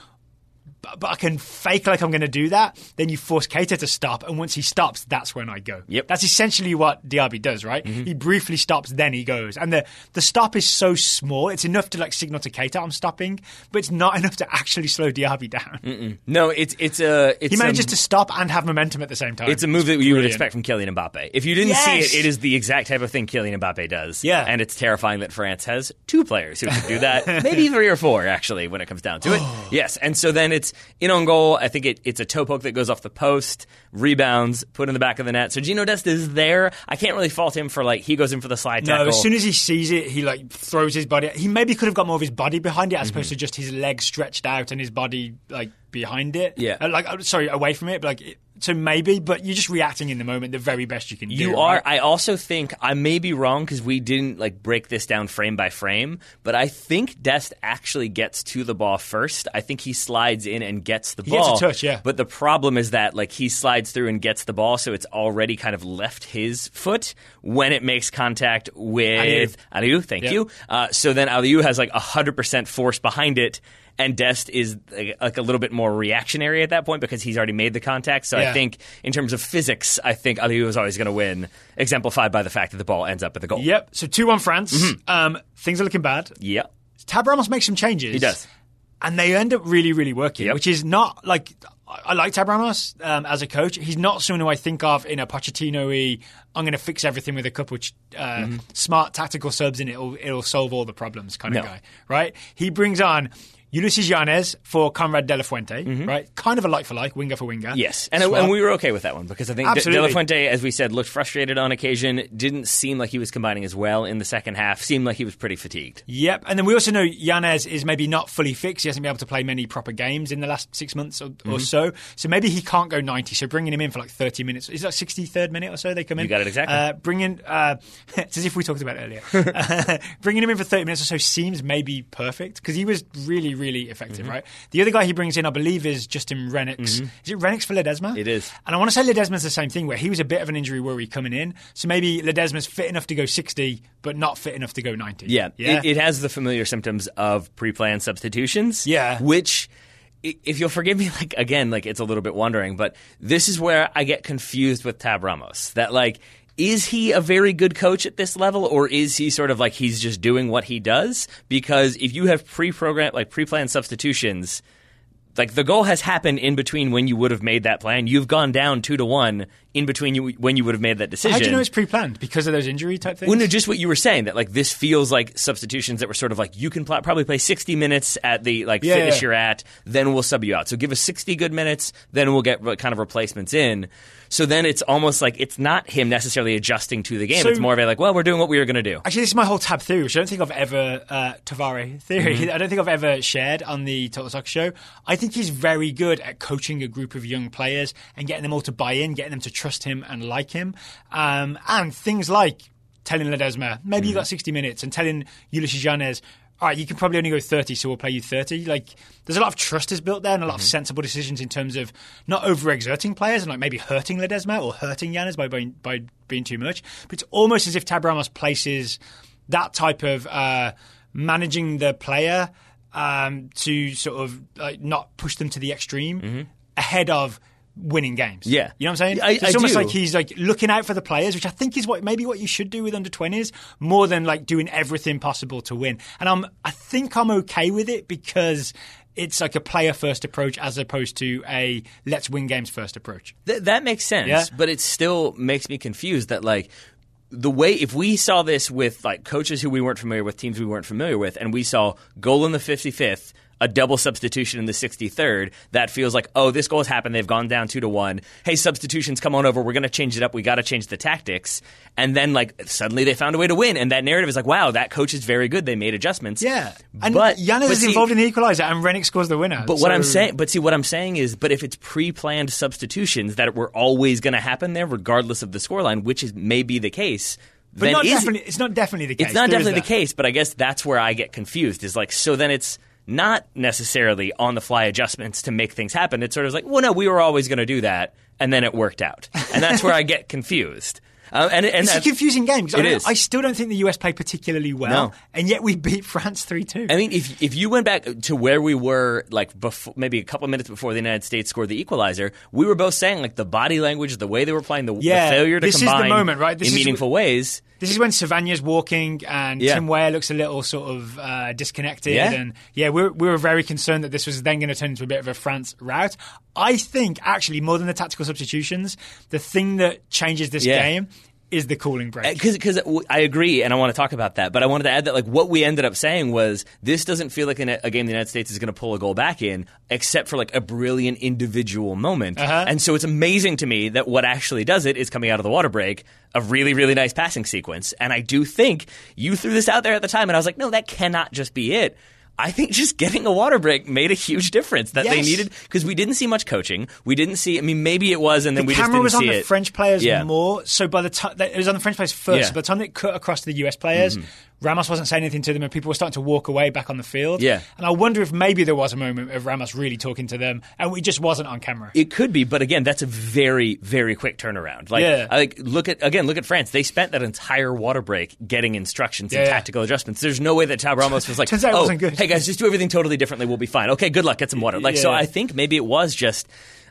But, but I can fake like I'm going to do that. Then you force Keita to stop, and once he stops, that's when I go. Yep. Mm-hmm. That's essentially what Diaby does, right? He briefly stops, then he goes, and the the stop is so small, it's enough to like signal to Keita I'm stopping, but it's not enough to actually slow Diaby down. no, it's it's a it's He manages a, to stop and have momentum at the same time. It's a move that you would expect from Kylian Mbappe. If you didn't Yes! see it, it is the exact type of thing Kylian Mbappe does. Yeah. And it's terrifying that France has two players who can do that. Maybe three or four, actually, when it comes down to it. yes. And so then it's in on goal. I think it, it's a toe poke that goes off the post, rebounds, put in the back of the net. Sergino Dest is there. I can't really fault him for, like, he goes in for the slide No, tackle. as soon as he sees it, he like throws his body. He maybe could have got more of his body behind it as opposed to just his legs stretched out and his body like behind it. Yeah. Uh, like uh, sorry, away from it. But like it, so maybe, but you're just reacting in the moment the very best you can do. You are. right? I also think I may be wrong because we didn't like break this down frame by frame, but I think Dest actually gets to the ball first. I think he slides in and gets the He gets a ball. touch, yeah. But the problem is that like he slides through and gets the ball, so it's already kind of left his foot when it makes contact with Aliou. Thank Yep. you. Uh, so then Aliou has like hundred percent force behind it. And Dest is like, a little bit more reactionary at that point because he's already made the contact. So I think in terms of physics, I think Aliou is always going to win, exemplified by the fact that the ball ends up at the goal. Yep. So two one France. Um, things are looking bad. Yeah. Tab Ramos makes some changes. He does. and they end up really, really working, Yep. which is not like I I like Tab Ramos um, as a coach. He's not someone who I think of in a Pochettino-y. I'm going to fix everything with a couple uh, Mm-hmm. smart tactical subs, and it'll it'll solve all the problems kind of No. guy, right? He brings on Ulysses Llanez for Konrad De La Fuente, right? Kind of a like for like, winger for winger. Mm-hmm. Yes, and, and we were okay with that one because I think De, De La Fuente, as we said, looked frustrated on occasion. Didn't seem like he was combining as well in the second half. Seemed like he was pretty fatigued. Yep, and then we also know Yanez is maybe not fully fixed. He hasn't been able to play many proper games in the last six months or, Mm-hmm. or so. So maybe he can't go 90. So bringing him in for like 30 minutes. Is that 63rd minute or so they come in? You got it exactly. Uh, bringing, uh, it's as if we talked about it earlier. uh, bringing him in for 30 minutes or so seems maybe perfect because he was really, really effective, Mm-hmm. right? The other guy he brings in, I believe, is Justin Rennicks. Is it Renix for Ledesma? It is. And I want to say Ledesma's the same thing, where he was a bit of an injury worry coming in. So maybe Ledesma's fit enough to go 60, but not fit enough to go 90. Yeah, Yeah. It, it has the familiar symptoms of pre-planned substitutions. Yeah. which. If you'll forgive me, like again, like it's a little bit wondering, but this is where I get confused with Tab Ramos. That like, is he a very good coach at this level, or is he sort of like he's just doing what he does? Because if you have pre-programmed, like pre-planned substitutions, like the goal has happened in between when you would have made that plan. You've gone down two to one in between you when you would have made that decision. How do you know it's pre-planned? Because of those injury type things? Well, no, just what you were saying that like this feels like substitutions that were sort of like you can pl- probably play 60 minutes at the like Yeah, fitness yeah. you're at, then we'll sub you out. So give us 60 good minutes, then we'll get kind of replacements in. So then it's almost like it's not him necessarily adjusting to the game. So- it's more of a like, well, we're doing what we were going to do. Actually, this is my whole tab theory, which I don't think I've ever uh, Tavare theory. Mm-hmm. I don't think I've ever shared on the Total Soccer Show. I think he's very good at coaching a group of young players and getting them all to buy in, getting them to trust him and like him, um, and things like telling Ledezma maybe you Mm-hmm. got sixty minutes, and telling Ulysses Llanez. All right, you can probably only go 30, so we'll play you 30. Like, there's a lot of trust is built there and a lot Mm-hmm. of sensible decisions in terms of not overexerting players and like maybe hurting Ledezma or hurting Llanez by, by, by being too much. But it's almost as if Tab Ramos places that type of uh, managing the player um, to sort of like, not push them to the extreme ahead of winning games. Yeah. you know what I'm saying? I- it's I almost do. like he's like looking out for the players, which I think is what maybe what you should do with under 20s more than like doing everything possible to win. And I'm I think I'm okay with it because it's like a player first approach as opposed to a let's win games first approach. Th- that makes sense, Yeah. but it still makes me confused that like the way if we saw this with like coaches who we weren't familiar with, teams we weren't familiar with, and we saw goal in the 55th, a double substitution in the 63rd, that feels like oh this goal has happened. They've gone down two to one. Hey, substitutions, come on over. We're going to change it up. We got to change the tactics. And then like suddenly they found a way to win, and that narrative is like wow that coach is very good. They made adjustments. Yeah, and but Llanez is see- involved in the equalizer, and Rennicks scores the winner. but what I'm saying, but see, what I'm saying is, but if it's pre-planned substitutions that were always going to happen there, regardless of the scoreline, which is may be the case, but not definitely, it's not definitely the case. it's not There definitely the case. But I guess that's where I get confused. Is like, so then it's not necessarily on the fly adjustments to make things happen. It's sort of like, well, no, we were always going to do that, and then it worked out, and that's where I get confused. Uh, and and It's a confusing game. I, It don't- is. I still don't think the US played particularly well, No. and yet we beat France three two. I mean, if if you went back to where we were, like before, maybe a couple of minutes before the United States scored the equalizer, we were both saying like the body language, the way they were playing, the, the Yeah, failure to this is the combine moment, right? This in is meaningful ways. This is when Servania's walking and Yeah. Tim Weah looks a little sort of uh, disconnected. Yeah. And yeah, we were, we were very concerned that this was then going to turn into a bit of a France rout. I think actually more than the tactical substitutions, the thing that changes this Yeah. game is the cooling break. Because because I agree, and I want to talk about that. But I wanted to add that like what we ended up saying was this doesn't feel like a, a game the United States is going to pull a goal back in, except for like a brilliant individual moment. Uh-huh. And so it's amazing to me that what actually does it is coming out of the water break, a really really nice passing sequence. And I do think you threw this out there at the time, and I was like, no, that cannot just be it. I think just getting a water break made a huge difference that they needed because we didn't see much coaching. We didn't see. I mean, maybe it was, and then the we just camera was on the it. French players Yeah. more. So by the time it was on the French players first, Yeah. Mm-hmm. by the time it cut across to the US players, Ramos wasn't saying anything to them, and people were starting to walk away back on the field. Yeah. and I wonder if maybe there was a moment of Ramos really talking to them, and we just wasn't on camera. It could be, but again, that's a very, very quick turnaround. Like, Yeah. Like look at again, look at France. They spent that entire water break getting instructions and Yeah, yeah. tactical adjustments. There's no way that Tab Ramos was like, it "Oh, wasn't good." hey guys, just do everything totally differently. We'll be fine. Okay, good luck. Get some water." Like, so I think maybe it was just.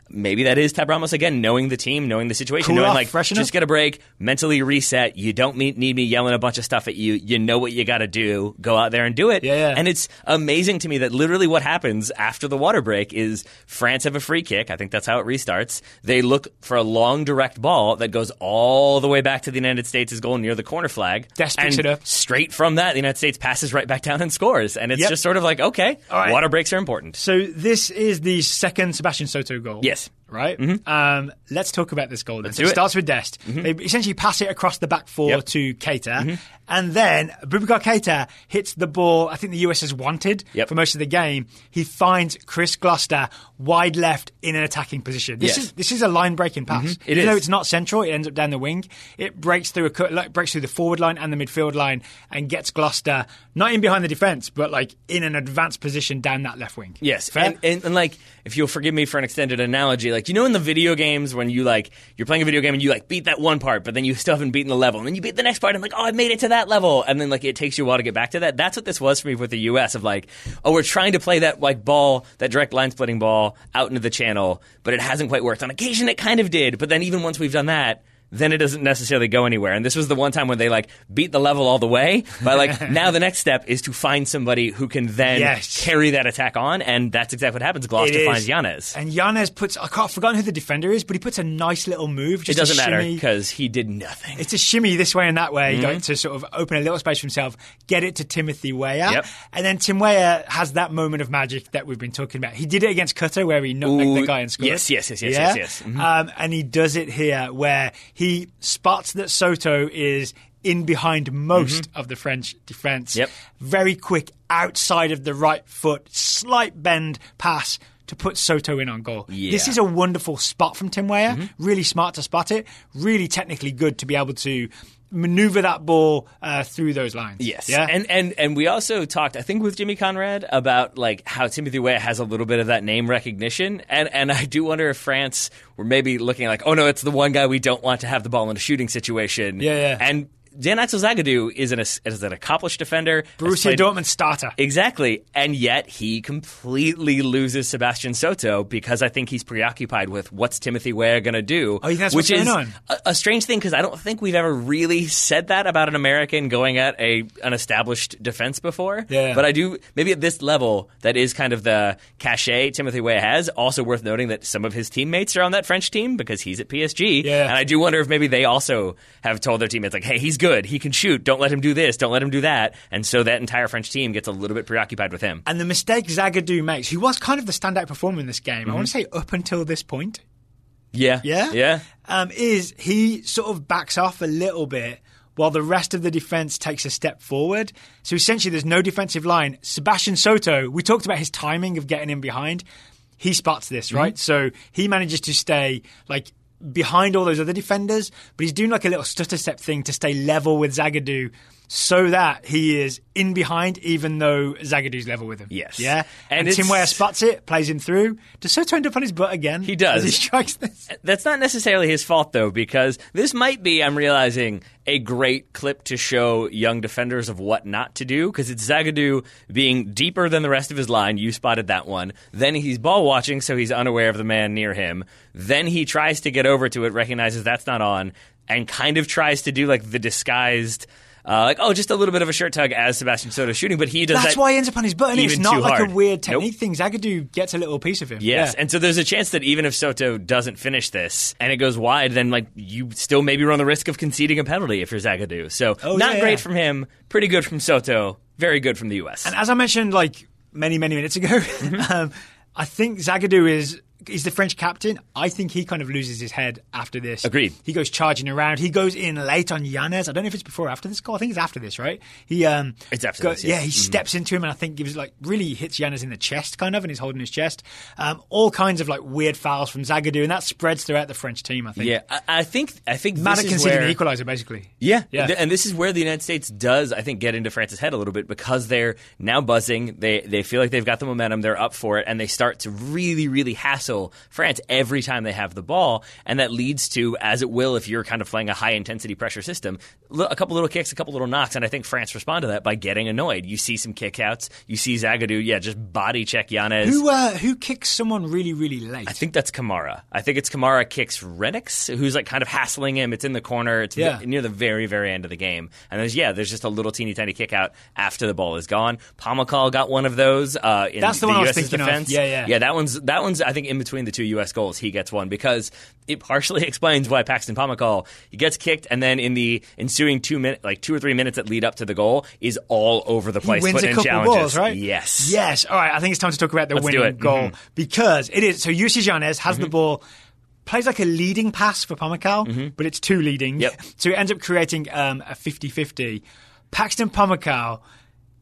Maybe that is Tab Ramos again, knowing the team, knowing the situation, Cool knowing off, like freshen just up. get a break, mentally reset. You don't need, need me yelling a bunch of stuff at you. You know what you got to do. Go out there and do it. Yeah, yeah. And it's amazing to me that literally what happens after the water break is France have a free kick. I think that's how it restarts. They look for a long direct ball that goes all the way back to the United States' goal near the corner flag. Dest picks and it up. Straight from that, the United States passes right back down and scores. And it's Yep. just sort of like, okay, right. water breaks are important. So this is the second Sebastian Soto goal. Yes. Yes. Right? Mm-hmm. Um, let's talk about this goal then. So it it. starts with Dest. Mm-hmm. They essentially pass it across the back four Yep. to Keita. Mm-hmm. And then Bubakar Keita hits the ball I think the US has wanted Yep. for most of the game. He finds Chris Gloster wide left in an attacking position. This Yes. is this is a line breaking pass. It Even though it's not central, it ends up down the wing. It breaks through a cut, like, breaks through the forward line and the midfield line and gets Gloster not in behind the defense, but like in an advanced position down that left wing. Yes, and, and, and like if you'll forgive me for an extended analogy, like you know in the video games when you like you're playing a video game and you like beat that one part, but then you still haven't beaten the level, and then you beat the next part and like oh I made it to that level, and then like it takes you a while to get back to that. That's what this was for me with the U.S. of like oh we're trying to play that like ball that direct line splitting ball out into the channel, but it hasn't quite worked. On occasion it kind of did, but then even once we've done that. Then it doesn't necessarily go anywhere. And this was the one time when they like beat the level all the way. But like now the next step is to find somebody who can then Yes. carry that attack on, and that's exactly what happens. Gloster finds Llanez. And Llanez puts, I can't, I've forgotten who the defender is, but he puts a nice little move. It doesn't matter because he did nothing. It's a shimmy this way and that way, Mm-hmm. going to sort of open a little space for himself, get it to Timothy Weah. Yep. And then Tim Weah has that moment of magic that we've been talking about. He did it against Qatar where he nutmegged the guy and scored. yes, yes, yes, yes, Yeah? yes, yes. Mhm. Um, and he does it here where he spots that Soto is in behind most of the French defence. Mm-hmm. Yep. Very quick outside of the right foot, slight bend pass to put Soto in on goal. Yeah. This is a wonderful spot from Tim Weah. Mm-hmm. Really smart to spot it. Really technically good to be able to maneuver that ball uh, through those lines. Yes, Yeah. and and and we also talked, I think, with Jimmy Conrad about like how Timothy Weah has a little bit of that name recognition, and and I do wonder if France were maybe looking like, oh no, it's the one guy we don't want to have the ball in a shooting situation. Yeah, yeah. And Dan Axel Zagadou is an is an accomplished defender. Borussia played- Dortmund starter. Exactly. And yet he completely loses Sebastian Soto because I think he's preoccupied with what's Timothy Weah going to do. Oh, that's which what's is going on? A, a strange thing because I don't think we've ever really said that about an American going at a an established defense before. Yeah. But I do, maybe at this level, that is kind of the cachet Timothy Weah has. Also worth noting that some of his teammates are on that French team because he's at PSG. Yeah. And I do wonder if maybe they also have told their teammates, like, hey, he's good. He can shoot. Don't let him do this. Don't let him do that. And so that entire French team gets a little bit preoccupied with him. And the mistake Zagadou makes, who was kind of the standout performer in this game, I want to say up until this point, Yeah. yeah, Yeah. um, is he sort of backs off a little bit while the rest of the defense takes a step forward. So essentially, there's no defensive line. Sebastian Soto, we talked about his timing of getting in behind. He spots this, Mm-hmm. right? So he manages to stay like behind all those other defenders, but he's doing like a little stutter step thing to stay level with Zagadou. So that he is in behind, even though Zagadou's level with him. Yes. yeah, And and, Tim Weah spots it, plays him through. Does Soto end up on his butt again? He does. He strikes this. That's not necessarily his fault, though, because this might be, I'm realizing, a great clip to show young defenders of what not to do, because it's Zagadou being deeper than the rest of his line. You spotted that one. Then he's ball watching, so he's unaware of the man near him. Then he tries to get over to it, recognizes that's not on, and kind of tries to do like the disguised. Uh, like oh, just a little bit of a shirt tug as Sebastian Soto shooting, but he does That's that why he ends up on his butt. And it's not like hard. a weird Nope. technique thing. Zagadou gets a little piece of him. Yes, Yeah. and so there's a chance that even if Soto doesn't finish this and it goes wide, then like you still maybe run the risk of conceding a penalty if you're Zagadou. So Oh, not yeah, great yeah. from him, pretty good from Soto, very good from the U.S. And as I mentioned, like many many minutes ago, Mm-hmm. um, I think Zagadou is he's the French captain. I think he kind of loses his head after this. Agreed. He goes charging around. He goes in late on Llanez. I don't know if it's before or after this goal. I think it's after this, right? He um, It's after go- this, yeah. Yeah, he steps into him and I think gives like really hits Llanez in the chest, kind of, and he's holding his chest. Um, all kinds of like weird fouls from Zagadou, and that spreads throughout the French team. I think. yeah, I, I think I think Mad this at is where the equaliser, basically. Yeah, Yeah. And this is where the United States does, I think, get into France's head a little bit because they're now buzzing. They they feel like they've got the momentum. They're up for it, and they start to really, really hassle dismantle France every time they have the ball, and that leads to, as it will if you're kind of playing a high intensity pressure system, a couple little kicks, a couple little knocks, and I think France respond to that by getting annoyed. You see some kickouts, you see Zagadou, yeah, just body check Llanez. Who uh, who kicks someone really really late? I think that's Kamara. I think it's Kamara kicks Rennicks, who's like kind of hassling him. It's in the corner. It's Yeah. near the very very end of the game, and there's yeah, there's just a little teeny tiny kick out after the ball is gone. Pomykal got one of those. Uh, in That's the one I was US's thinking of. Yeah, yeah. yeah. That one's that one's I think in between the two U.S. goals, he gets one because it partially explains why Paxton Pomykal he gets kicked, and then in the ensuing two minute like two or three minutes that lead up to the goal is all over the place. he wins a in couple challenges. balls, right? Yes. Yes. All right. I think it's time to talk about the Let's winning goal Mhm. because it is. So Yussi Llanez has Mm-hmm. the ball, plays like a leading pass for Pomykal, but it's two leading. Mm-hmm. Yep. So it ends up creating um, a 50-50. Paxton Pomykal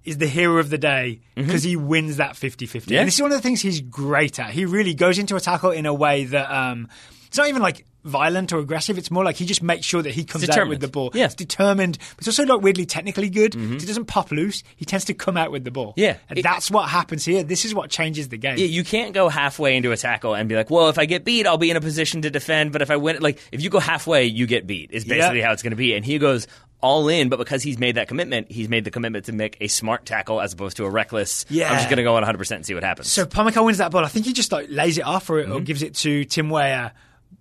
is the hero of the day because he wins that 50-50. Mm-hmm. Yeah. And this is one of the things he's great at. He really goes into a tackle in a way that um, it's not even like violent or aggressive. It's more like he just makes sure that he comes out with the ball. Yeah. It's determined, but it's also like weirdly technically good. He doesn't pop loose. He tends to come out with the ball. Mm-hmm. Yeah. And It- that's what happens here. This is what changes the game. Yeah, you can't go halfway into a tackle and be like, well, if I get beat, I'll be in a position to defend. But if I win, like, if you go halfway, you get beat, is basically Yeah. how it's going to be. And he goes all in, but because he's made that commitment, he's made the commitment to make a smart tackle as opposed to a reckless, Yeah. I'm just going to go on 100% and see what happens. So Pamaka wins that ball. I think he just like lays it off or, or Mm-hmm. gives it to Tim Weah.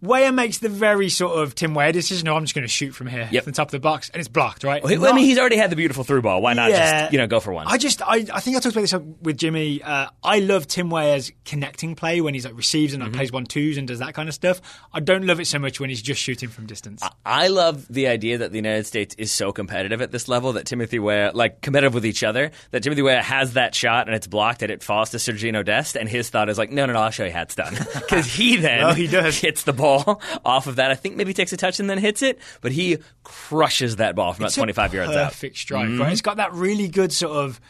Weah makes the very sort of Tim Weah decision. No, I'm just going to shoot from here, Yep. from the top of the box, and it's blocked. Right? Well, I mean, he's already had the beautiful through ball. Why not just, you know, go for one? I just, I, I think I talked about this with Jimmy. Uh, I love Tim Weah's connecting play when he's like receives and like, plays one twos and does that kind of stuff. I don't love it so much when he's just shooting from distance. I love the idea that the United States is so competitive at this level that Timothy Weah, like competitive with each other, that Timothy Weah has that shot and it's blocked and it falls to Sergino Dest, and his thought is like, no, no, no, I'll show you how it's done. Because he then Well, he does. hits the ball off of that. I think maybe takes a touch and then hits it, but he crushes that ball from It's about a 25 yards out. Mm-hmm. Perfect strike, right? It's got that really good sort of.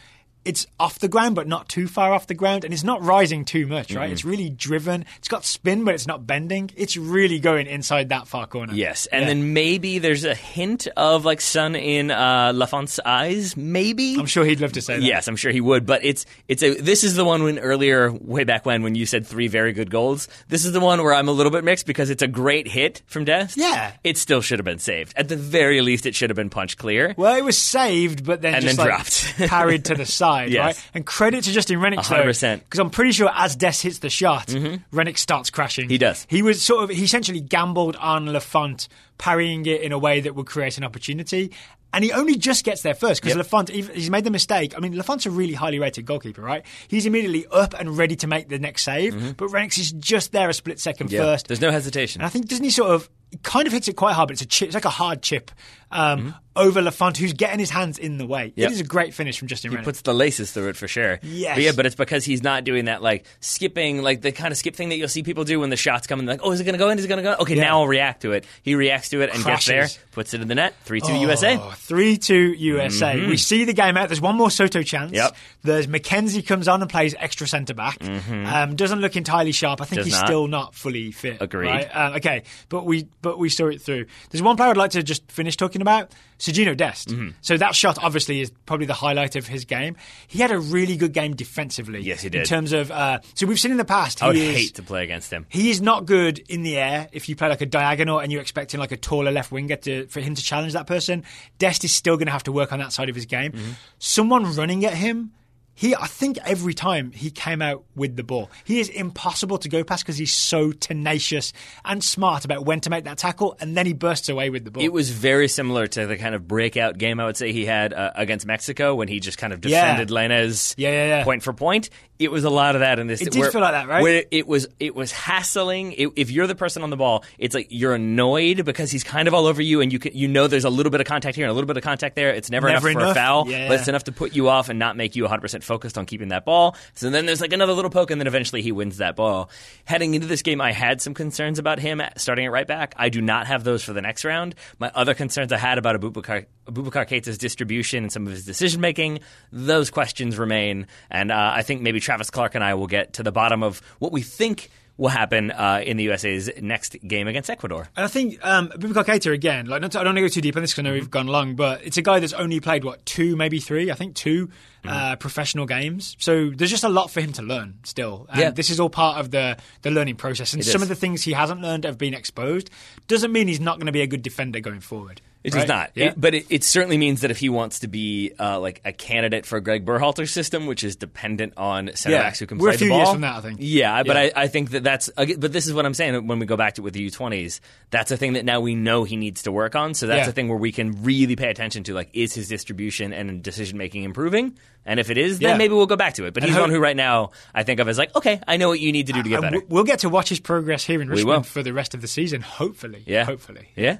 It's off the ground, but not too far off the ground, and it's not rising too much, right? Mm-hmm. It's really driven. It's got spin, but it's not bending. It's really going inside that far corner. Yes, and Yeah. then maybe there's a hint of like sun in uh, Lafont's eyes, maybe. I'm sure he'd love to say that. Yes, I'm sure he would. But it's it's a this is the one when earlier way back when when you said three very good goals. This is the one where I'm a little bit mixed because it's a great hit from Dest. Yeah. it still should have been saved. At the very least, it should have been punched clear. Well, it was saved, but then And just then like, dropped. carried to the side, Yes. right? And credit to Justin Rennicks, 100%. because I'm pretty sure as Dest hits the shot, mm-hmm. Rennicks starts crashing. He does. He was sort of he essentially gambled on Lafont parrying it in a way that would create an opportunity. And he only just gets there first because Yep. Lafont, he's made the mistake. I mean, Lafont's a really highly rated goalkeeper, right? He's immediately up and ready to make the next save, mm-hmm. but Rennicks is just there a split second first. There's no hesitation. And I think doesn't he sort of kind of hits it quite hard, but it's a chip, it's like a hard chip um, over Lafont, who's getting his hands in the way. Mm-hmm. Yep. It is a great finish from Justin He Rennicks. puts the laces through it for sure. Yes. But yeah, but it's because he's not doing that like skipping, like the kind of skip thing that you'll see people do when the shots come and they're like, oh, is it going to go in? Is it going to go? in? Okay, Yeah. now I'll react to it. He reacts to it and gets there, puts it in the net. Three two USA. Oh, 3 2 USA. We see the game out. There's one more Soto chance. Mm-hmm. Yep. There's McKenzie comes on and plays extra centre back. Um, doesn't look entirely sharp. I think Mm-hmm. Does he's not. still not fully fit. Agreed. right? Um, okay, but we but we saw it through. There's one player I'd like to just finish talking about. Sergino Dest. Mm-hmm. So that shot obviously is probably the highlight of his game. He had a really good game defensively. Yes, he did. In terms of uh, so we've seen in the past. He I would is, hate to play against him. he is not good in the air if you play like a diagonal and you're expecting like a taller left winger to, for him to challenge that person. Dest is still going to have to work on that side of his game. Mm-hmm. Someone running at him, he I think every time he came out with the ball, he is impossible to go past because he's so tenacious and smart about when to make that tackle, and then he bursts away with the ball. It was very similar to the kind of breakout game I would say he had uh, against Mexico when he just kind of Yeah. defended Lainez Yeah, yeah, yeah. point for point. It was a lot of that in this. It did where- feel like that, right? Where it was, it was hassling. It, if you're the person on the ball, it's like you're annoyed because he's kind of all over you, and you can, you know there's a little bit of contact here and a little bit of contact there. It's never, Never enough for a foul, Yeah. but it's enough to put you off and not make you 100 percent focused on keeping that ball. So then there's like another little poke, and then eventually he wins that ball. Heading into this game, I had some concerns about him starting at right back. I do not have those for the next round. My other concerns I had about Abubakar Abubakar Keita's distribution and some of his decision making, those questions remain. And uh, I think maybe Travis Clark and I will get to the bottom of what we think will happen uh, in the USA's next game against Ecuador. And I think um, Abubakar Keita again. Like, not to, I don't want to go too deep on this because I know we've gone long, but it's a guy that's only played what two, maybe three. I think two uh, professional games. So there's just a lot for him to learn still. And Yeah. this is all part of the the learning process. And It some is. of the things he hasn't learned have been exposed. Doesn't mean he's not going to be a good defender going forward. It right? does not. Yeah. It- but it, it certainly means that if he wants to be uh, like a candidate for Greg Berhalter's system, which is dependent on center Yeah. backs who can We're a play few the ball. years from that, I think. Yeah, I- but I, I think that that's. But this is what I'm saying. When we go back to with the U20s, that's a thing that now we know he needs to work on. So that's Yeah. a thing where we can really pay attention to. Like, is his distribution and decision making improving? And if it is, then Yeah. maybe we'll go back to it. But And he's one who right now I think of as like, okay, I know what you need to do to get better. we'll get to watch his progress here in. Richmond for the rest of the season, hopefully. Yeah. Hopefully. Yeah.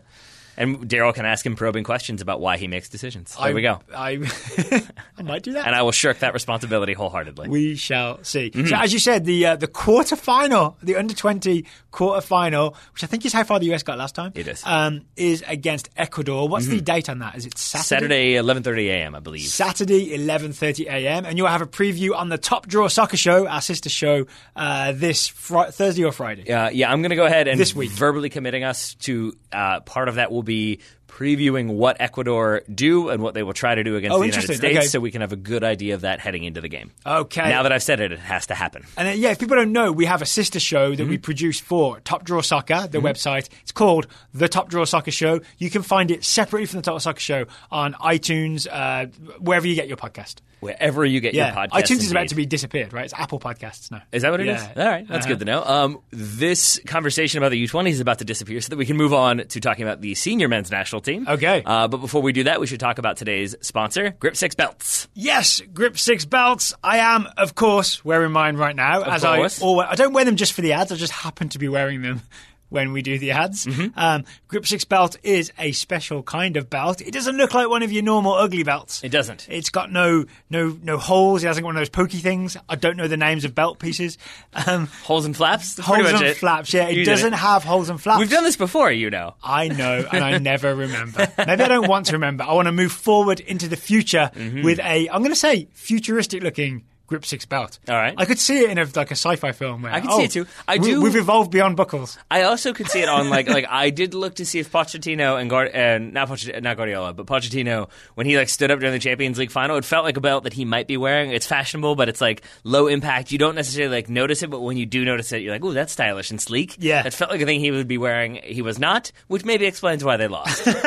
And Daryl can ask him probing questions about why he makes decisions. There I, we go. I, I might do that. And I will shirk that responsibility wholeheartedly. We shall see. Mm-hmm. So, as you said, the uh, the quarter final, the under twenty quarter final, which I think is how far the US got last time. It is. Um, is against Ecuador. What's the date on that? Is it Saturday? Saturday, 11:30 a.m. I believe. Saturday, 11:30 a.m. and you'll have a preview on the TopDrawerSoccer Show, our sister show, uh, this fri- Thursday or Friday. Uh, yeah, I'm going to go ahead and This week. verbally committing us to uh, part of that will be previewing what Ecuador do and what they will try to do against Oh, the United. States, Okay. so we can have a good idea of that heading into the game. Okay. Now that I've said it, it has to happen. And then, yeah, if people don't know, we have a sister show that we hmm? produce for TopDrawerSoccer, the hmm? website. It's called The TopDrawerSoccer Show. You can find it separately from the TopDrawerSoccer Show on iTunes, uh, wherever you get your podcast. Wherever you get Yeah, your podcast, iTunes is about to be disappeared, right? It's Apple Podcasts now. Is that what it is? Yeah. All right, that's Uh-huh. good to know. Um, this conversation about the U20 is about to disappear, so that we can move on to talking about the senior men's national team. Okay. Uh, but before we do that, we should talk about today's sponsor, Grip Six Belts. Yes, Grip Six belts. I am, of course, wearing mine right now. as course. I always, I don't wear them just for the ads. I just happen to be wearing them when we do the ads. Mm-hmm. Um, Grip Six belt is a special kind of belt. It doesn't look like one of your normal ugly belts. It doesn't. It's got no no no holes. It hasn't got one of those pokey things. I don't know the names of belt pieces. Um, Holes and flaps. That's holes and it. flaps. Yeah, it You doesn't have holes and flaps. We've done this before, you know. I know, and I never remember. Maybe I don't want to remember. I want to move forward into the future Mm-hmm. with a, I'm going to say, futuristic looking Grip Six belt. All right. I could see it in a, like a sci-fi film. Where, I could oh, see it too. I we, do- We've evolved beyond buckles. I also could see it on like like I did look to see if Pochettino and Guard and not Pochettino, not Guardiola, but Pochettino when he like stood up during the Champions League final, it felt like a belt that he might be wearing. It's fashionable, but it's like low impact. You don't necessarily like notice it, but when you do notice it, you're like, oh, that's stylish and sleek." Yeah. it felt like a thing he would be wearing. He was not, which maybe explains why they lost.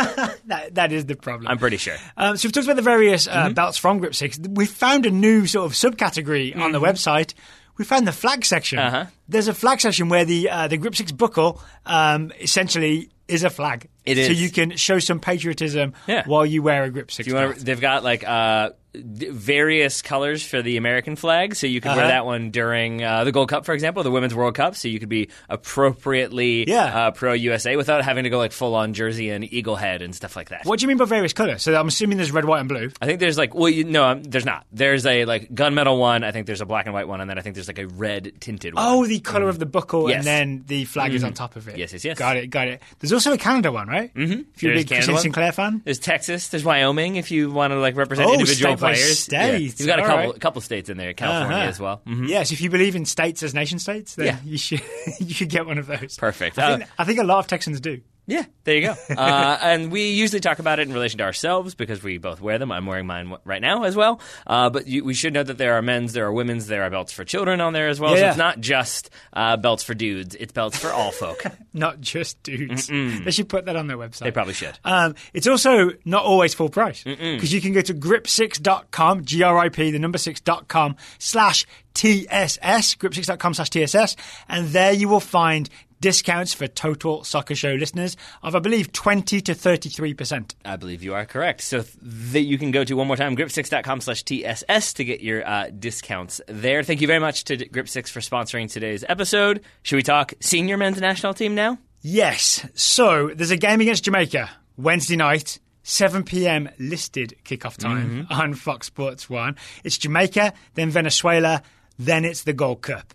That, that is the problem. I'm pretty sure. Um, so we've talked about the various uh, Mm-hmm. belts from Grip Six. We've found a new sort of subcategory on the website. We found the flag section. Mm-hmm. Uh-huh. There's a flag section where the uh, the Grip Six buckle um, essentially is a flag. It So is. you can show some patriotism Yeah. while you wear a Grip Six. You Wanna, they've got like uh, various colors for the American flag, so you could wear Uh-huh. that one during uh, the Gold Cup, for example, the Women's World Cup. So you could be appropriately Yeah. uh, pro USA without having to go like full on jersey and eagle head and stuff like that. What do you mean by various colours? So I'm assuming there's red, white, and blue. I think there's like well, you, no, um, there's not. There's a like gunmetal one. I think there's a black and white one, and then I think there's like a red tinted one. Oh, the colour of the buckle, Mm. Yes. and then the flag is on top of it. Yes, yes, yes. Got it, got it. There's also a Canada one, right? Mm-hmm. If you're a big Canada. Sinclair fan. There's Texas. There's Wyoming. If you want to like represent Oh, individual players, state. Yeah. you've got a All couple right. couple states in there. California Uh-huh. as well. Mhm. Yes, if you believe in states as nation states, then Yeah. you should you should get one of those. Perfect. I Uh, think, I think a lot of Texans do. Yeah, there you go. uh, and we usually talk about it in relation to ourselves because we both wear them. I'm wearing mine right now as well. Uh, but you, we should know that there are men's, there are women's, there are belts for children on there as well. Yeah, so yeah. it's not just uh, belts for dudes; it's belts for all folk. Not just dudes. They should put that on their website. They probably should. Um, it's also not always full price because you can go to grip6.com, G R I P, the number 6.com slash TSS, grip6.com slash TSS, and there you will find discounts for Total Soccer Show listeners of, I believe, 20 to 33%. I believe you are correct. So th- that you can go to one more time, grip6.com slash TSS to get your uh, discounts there. Thank you very much to Grip6 for sponsoring today's episode. Should we talk senior men's national team now? Yes. So there's a game against Jamaica Wednesday night. 7 p.m. listed kickoff time on Fox Sports 1. It's Jamaica, then Venezuela, then it's the Gold Cup.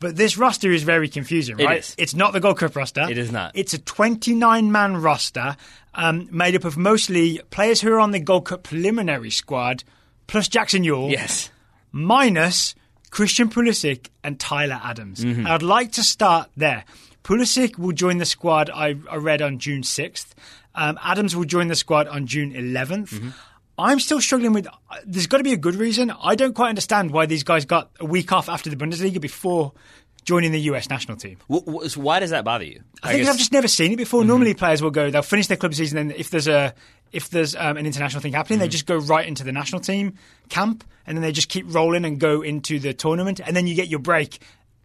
But this roster is very confusing, right? is. It's not the Gold Cup roster. It is not. It's a 29 man roster um, made up of mostly players who are on the Gold Cup preliminary squad, plus Jackson Yueill, Yes. minus Christian Pulisic and Tyler Adams. Mm-hmm. I'd like to start there. Pulisic will join the squad, I, I read, on June 6th. Um, Adams will join the squad on June 11th. Mm-hmm. I'm still struggling with. uh, There's got to be a good reason. I don't quite understand why these guys got a week off after the Bundesliga before joining the US national team. W- so why does that bother you? I think guess- I've just never seen it before. Normally, players will go, they'll finish their club season, and if there's a if there's um, an international thing happening, they just go right into the national team camp, and then they just keep rolling and go into the tournament, and then you get your break.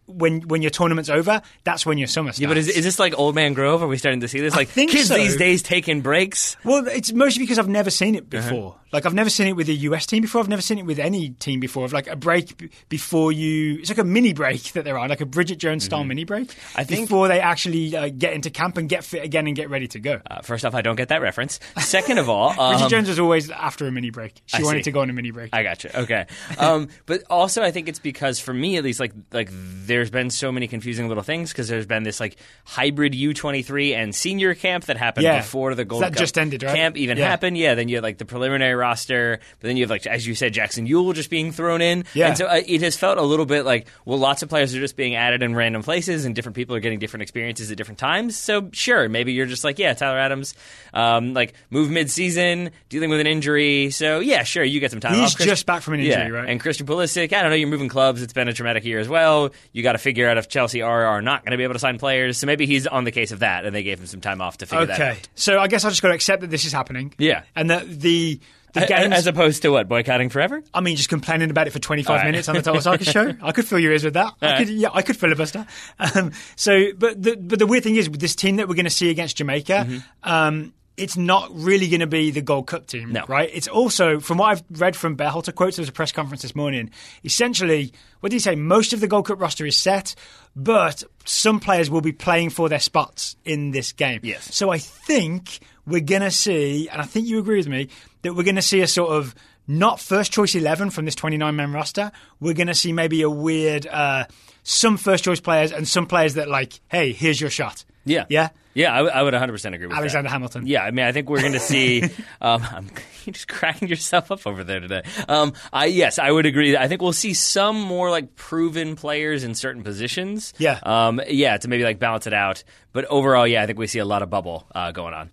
When when your tournament's over, that's when your summer starts. Yeah, but is, is this like Old Man Grove? Are we starting to see this? Like kids so. these days taking breaks. Well, it's mostly because I've never seen it Uh-huh. Like I've never seen it with a US team before. I've never seen it with any team before. Of like a break b- before you. It's like a mini break that they're on, like a Bridget Jones style mini break. Mm-hmm. I think- before they actually uh, get into camp and get fit again and get ready to go. Uh, first off, I don't get that reference. Second of all, Bridget um, Jones was always after a mini break. She I wanted see. to go on a mini break. I gotcha. Okay, um, but also I think it's because for me at least, like like there's been so many confusing little things because there's been this like hybrid U23 and senior camp that happened Yeah. before the Gold That Cup just ended, right? camp even Yeah. happened. Yeah, then you had like the preliminary roster, but then you have like as you said Jackson Yueill just being thrown in. Yeah. and so uh, it has felt a little bit like well, lots of players are just being added in random places, and different people are getting different experiences at different times. So sure, maybe you're just like yeah, Tyler Adams, um, like move mid season, dealing with an injury. So yeah, sure, you get some time. He's off. Chris- just back from an injury, yeah. right? And Christian Pulisic, I don't know, you're moving clubs. It's been a traumatic year as well. You got to figure out if Chelsea are or are not going to be able to sign players. So maybe he's on the case of that, and they gave him some time off to figure that out. okay, so I guess I just got to accept that this is happening. Yeah. and that the the games. As opposed to what boycotting forever? I mean, just complaining about it for 25 All right. minutes on the Total Soccer Show. I could fill your ears with that. I All could, right. yeah, I could filibuster. Um, so, but the, but the weird thing is, with this team that we're going to see against Jamaica, um, it's not really going to be the Gold Cup team, Mm-hmm. No. right? It's also, from what I've read from Berhalter quotes, there was a press conference this morning. Essentially, what did he say? Most of the Gold Cup roster is set, but some players will be playing for their spots in this game. Yes. So I think we're going to see, and I think you agree with me, that we're going to see a sort of not first choice 11 from this 29 man roster. We're going to see maybe a weird, uh, some first choice players and some players that, like, hey, here's your shot. Yeah. Yeah? Yeah, I, w- I would 100% agree with that. Alexander that. Hamilton. Yeah, I mean, I think we're going to see. um, I'm, you're just cracking yourself up over there today. Um, I yes, I would agree. I think we'll see some more like proven players in certain positions. Yeah. um, yeah, to maybe like balance it out. But overall, yeah, I think we see a lot of bubble uh, going on.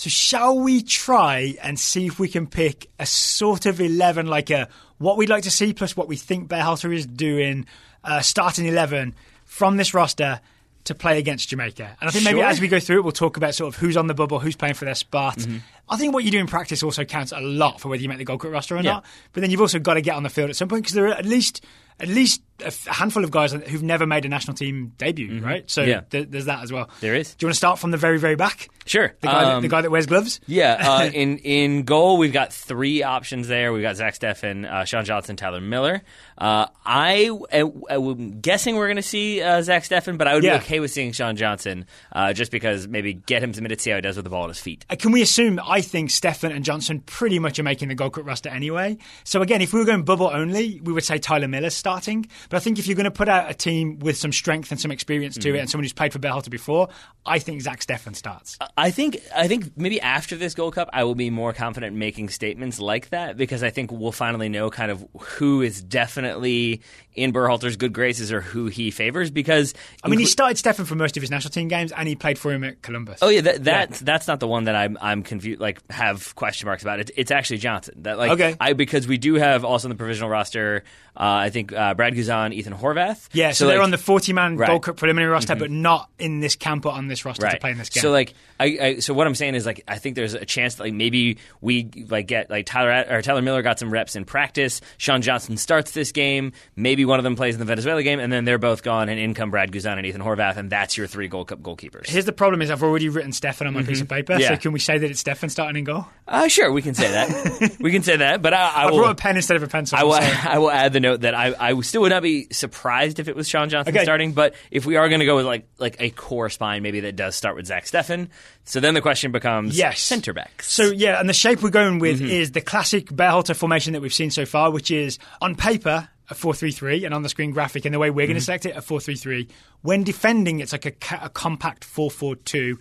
So shall we try and see if we can pick a sort of 11, like a what we'd like to see plus what we think Berhalter is doing, uh, starting 11 from this roster to play against Jamaica. And I think maybe Sure. as we go through it, we'll talk about sort of who's on the bubble, who's playing for their spot. I think what you do in practice also counts a lot for whether you make the Gold Cup roster or Yeah. not. But then you've also got to get on the field at some point because there are at least at least a handful of guys who've never made a national team debut, right? So Yeah. th- there's that as well. There is. Do you want to start from the very, very back? Sure. The guy, that, Um, the guy that wears gloves? Yeah, uh, in in goal we've got three options there. We've got Zach Steffen, uh, Sean Johnson, Tyler Miller. Uh, I, I, am guessing we're going to see uh, Zach Steffen, but I would Yeah. be okay with seeing Sean Johnson uh, just because maybe get him some minutes, see how he does with the ball at his feet. Uh, Can we assume? I think Steffen and Johnson pretty much are making the Gold Cup roster anyway. So again, if we were going bubble only, we would say Tyler Miller's starting. But I think if you're going to put out a team with some strength and some experience to it, and someone who's played for Berhalter before, I think Zach Steffen starts. I think I think maybe after this Gold Cup, I will be more confident making statements like that because I think we'll finally know kind of who is definitely in Berhalter's good graces or who he favors. Because I mean, he started Steffen for most of his national team games, and he played for him at Columbus. Oh yeah, that, that that's not the one that I'm I'm confused like have question marks about. It, it's actually Johnson. That like Okay. I because we do have also in the provisional roster. Uh, I think uh, Brad Guzan, Ethan Horvath. Yeah, so, they're like- on the 40 man Right. Mm-hmm. Gold Cup preliminary roster, but not in this camp or on this roster to play in this game. So like, I, I so what I'm saying is like, I think there's a chance that like maybe we like get like Tyler or Tyler Miller got some reps in practice. Sean Johnson starts this game. Maybe one of them plays in the Venezuela game, and then they're both gone. And in come Brad Guzan and Ethan Horvath, and that's your three Gold Cup goalkeepers. Here's the problem: is I've already written Steffen on my piece of paper. Mm-hmm. Yeah. So can we say that it's Steffen starting in goal? Uh, sure, we can say that. we can say that, but I, I, I will. brought a pen instead of a pencil. I will, so- I will add the note that I, I still would not be surprised if it was Sean Johnson Okay. starting, but if we are going to go with like like a core spine, maybe that does start with Zach Steffen. So then the question becomes Yes. center backs. So yeah, and the shape we're going with Mm-hmm. is the classic Berhalter formation that we've seen so far, which is on paper a 4-3-3, and on the screen graphic, and the way we're going to select it, a 4-3-3. When defending, it's like a, a compact 4-4-2.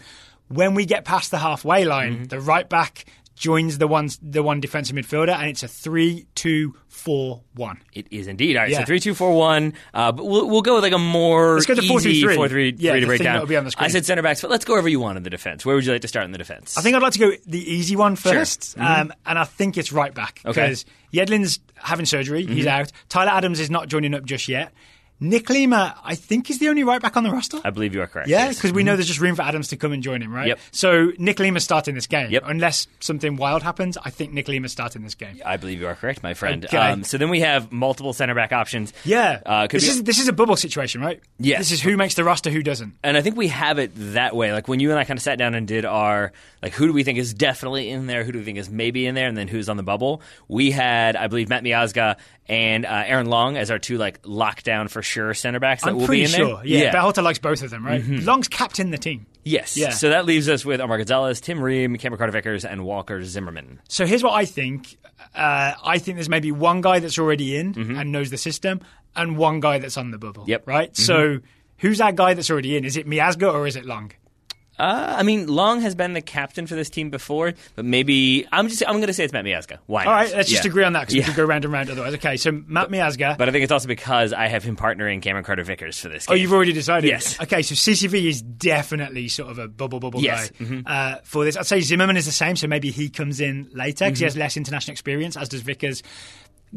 When we get past the halfway line, the right back joins the one the one defensive midfielder, and it's a three-two-four-one. It is indeed. All right, Yeah. so three two four one. Uh, but we'll, we'll go with like a more Let's go to easy 4-3-3. four three Yeah, three to break down. be on the screen. I said center backs, but let's go wherever you want in the defense. Where would you like to start in the defense? I think I'd like to go the easy one 1st um, and I think it's right back Okay. because Yedlin's having surgery; he's out. Tyler Adams is not joining up just yet. Nick Lima, I think, is the only right back on the roster. I believe you are correct. Yeah, yes. because we know there's just room for Adams to come and join him, right? Yep. So Nick Lima's starting this game. Yep. Unless something wild happens, I think Nick Lima's starting this game. I believe you are correct, my friend. Okay. Um, so then we have multiple center back options. Yeah. Uh, this be- is this is a bubble situation, right? Yes. This is who makes the roster, who doesn't. and I think we have it that way. Like when you and I kind of sat down and did our like, who do we think is definitely in there? Who do we think is maybe in there? And then who's on the bubble? We had, I believe, Matt Miazga and uh, Aaron Long as our two like lockdown for sure center backs that I'm will be in sure. there. Yeah, Berhalter likes both of them, right? Mm-hmm. Long's captain the team. Yes. Yeah. So that leaves us with Omar Gonzalez, Tim Ream, Cameron Carter Vickers, and Walker Zimmerman. So here's what I think. Uh, I think there's maybe one guy that's already in and knows the system, and one guy that's on the bubble. Mm-hmm. Yep. Mm-hmm. Right. So who's that guy that's already in? Is it Miazga or is it Long? Uh, I mean, Long has been the captain for this team before, but maybe I'm just I'm going to say it's Matt Miazga. Why? All right, let's just Yeah. agree on that because Yeah. we could go round and round otherwise. Okay, so Matt Miazga. But I think it's also because I have him partnering Cameron Carter Vickers for this Game. Oh, you've already decided. Yes. Okay, so CCV is definitely sort of a bubble bubble Yes. Mm-hmm. guy uh, for this. I'd say Zimmerman is the same, so maybe he comes in later because he Mm-hmm. has less international experience, as does Vickers.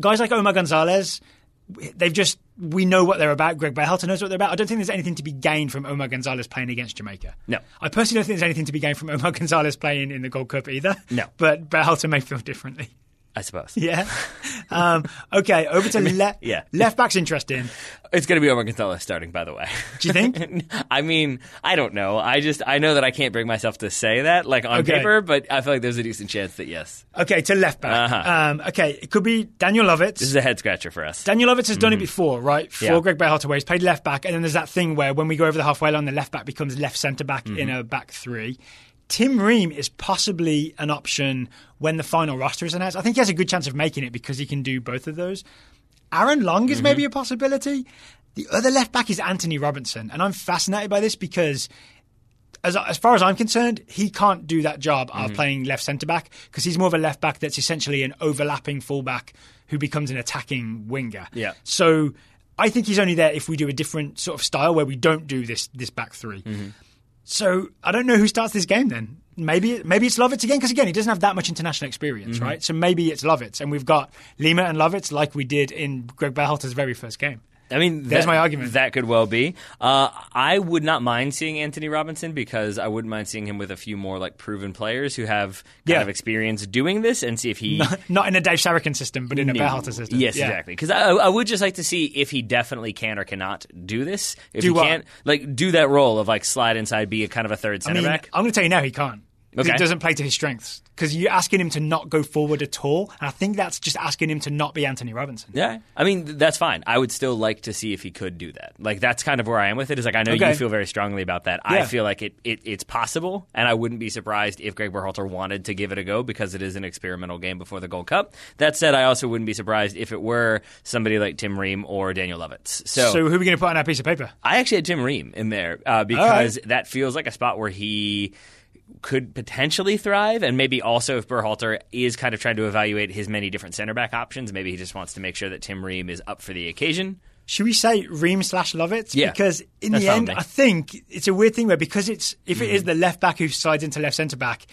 Guys like Omar Gonzalez, they've just we know what they're about. Greg Berhalter knows what they're about. I don't think there's anything to be gained from Omar Gonzalez playing against Jamaica. No. I personally don't think there's anything to be gained from Omar Gonzalez playing in the Gold Cup either. No. but Berhalter may feel differently. I suppose. Yeah. um, okay, over to left. yeah. Left back's interesting. It's going to be Omar Gonzalez starting, by the way. Do you think? I mean, I don't know. I just I know that I can't bring myself to say that like on Okay. paper, but I feel like there's a decent chance that yes, Okay, to left back. Uh-huh. Um, okay, it could be Daniel Lovitz. this is a head scratcher for us. Daniel Lovitz has done it before, right? For Mm-hmm. Yeah. Greg Berhalter, where he's played left back, and then there's that thing where when we go over the halfway line, the left back becomes left centre back in Mm-hmm. a back three. Tim Ream is possibly an option when the final roster is announced. I think he has a good chance of making it because he can do both of those. Aaron Long is Mm-hmm. maybe a possibility. The other left back is Anthony Robinson, and I'm fascinated by this because as, as far as I'm concerned, he can't do that job Mm-hmm. of playing left centre back because he's more of a left back that's essentially an overlapping fullback who becomes an attacking winger. Yeah. So I think he's only there if we do a different sort of style where we don't do this this back 3 Mm-hmm. So I don't know who starts this game then. Maybe maybe it's Lovitz again because again he doesn't have that much international experience, Mm-hmm. right? So maybe it's Lovitz, and we've got Lima and Lovitz like we did in Greg Berhalter's very first game. I mean, There's that- my argument. That could well be. Uh, I would not mind seeing Anthony Robinson because I wouldn't mind seeing him with a few more like proven players who have kind Yeah. of experience doing this and see if he Not in a Dave Sarachan system, but in a No. Berhalter system. Yes, Yeah. exactly. Because I, I would just like to see if he definitely can or cannot do this. If Do he what? can't, like, do that role of like slide inside, be a kind of a third I center mean, back. I'm going to tell you now he can't. Okay. He doesn't play to his strengths because you're asking him to not go forward at all, and I think that's just asking him to not be Anthony Robinson. Yeah, I mean that's fine. I would still like to see if he could do that. Like that's kind of where I am with it. Is like I know Okay. you feel very strongly about that. I feel like it, it it's possible, and I wouldn't be surprised if Greg Berhalter wanted to give it a go because it is an experimental game before the Gold Cup. That said, I also wouldn't be surprised if it were somebody like Tim Ream or Daniel Lovitz. So, who are we going to put on that piece of paper? I actually had Tim Ream in there uh, because that feels like a spot where he could potentially thrive, and maybe also if Berhalter is kind of trying to evaluate his many different center back options, maybe he just wants to make sure that Tim Ream is up for the occasion. Should we say Ream slash Lovitz? Yeah. Because in the end. I think it's a weird thing where because it's if it Mm-hmm. is the left back who slides into left centre back,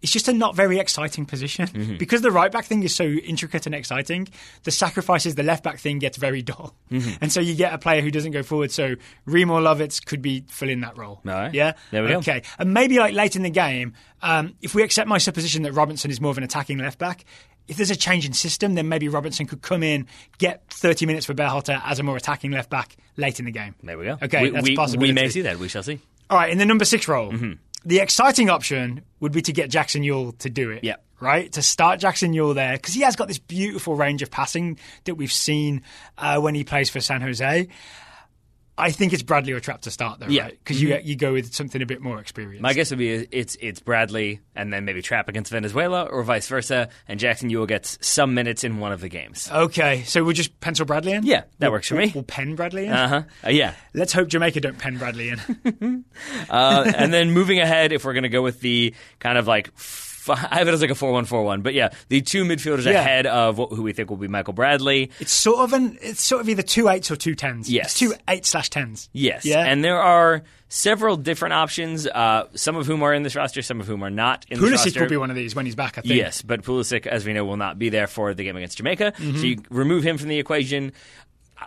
it's just a not very exciting position Mm-hmm. because the right back thing is so intricate and exciting. The sacrifices the left back thing gets very dull, Mm-hmm. and so you get a player who doesn't go forward. So Ream or Lovitz could be filling that role. Right. Yeah. There we go. Okay. And maybe like late in the game, um, if we accept my supposition that Robinson is more of an attacking left back. If there's a change in system, then maybe Robinson could come in, get 30 minutes for Berhalter as a more attacking left back late in the game. There we go. Okay, we, that's we, we may see that. We shall see. All right, in the number six role, Mm-hmm. The exciting option would be to get Jackson Yueill to do it. Right? To start Jackson Yueill there, because he has got this beautiful range of passing that we've seen uh, when he plays for San Jose. I think it's Bradley or Trapp to start, though, Yeah. right? Because you you go with something a bit more experienced. My guess would be it's it's Bradley and then maybe Trapp against Venezuela or vice versa, and Jackson Yueill gets some minutes in one of the games. okay, so we'll just pencil Bradley in. Yeah, that We'll- works for we'll- me. We'll pen Bradley in. Uh huh. Uh, yeah. Let's hope Jamaica don't pen Bradley in. Uh, and then moving ahead, if we're going to go with the kind of like. I have it as like a 4 1 4 1. But yeah, the two midfielders Yeah. ahead of what, who we think will be Michael Bradley. it's sort of an it's sort of either two eights or two tens. Yes. It's two eight slash tens. Yes. Yeah. And there are several different options, uh, some of whom are in this roster, some of whom are not in this Pulisic roster. will be one of these when he's back. I think. Yes, but Pulisic, as we know, will not be there for the game against Jamaica. Mm-hmm. So you remove him from the equation.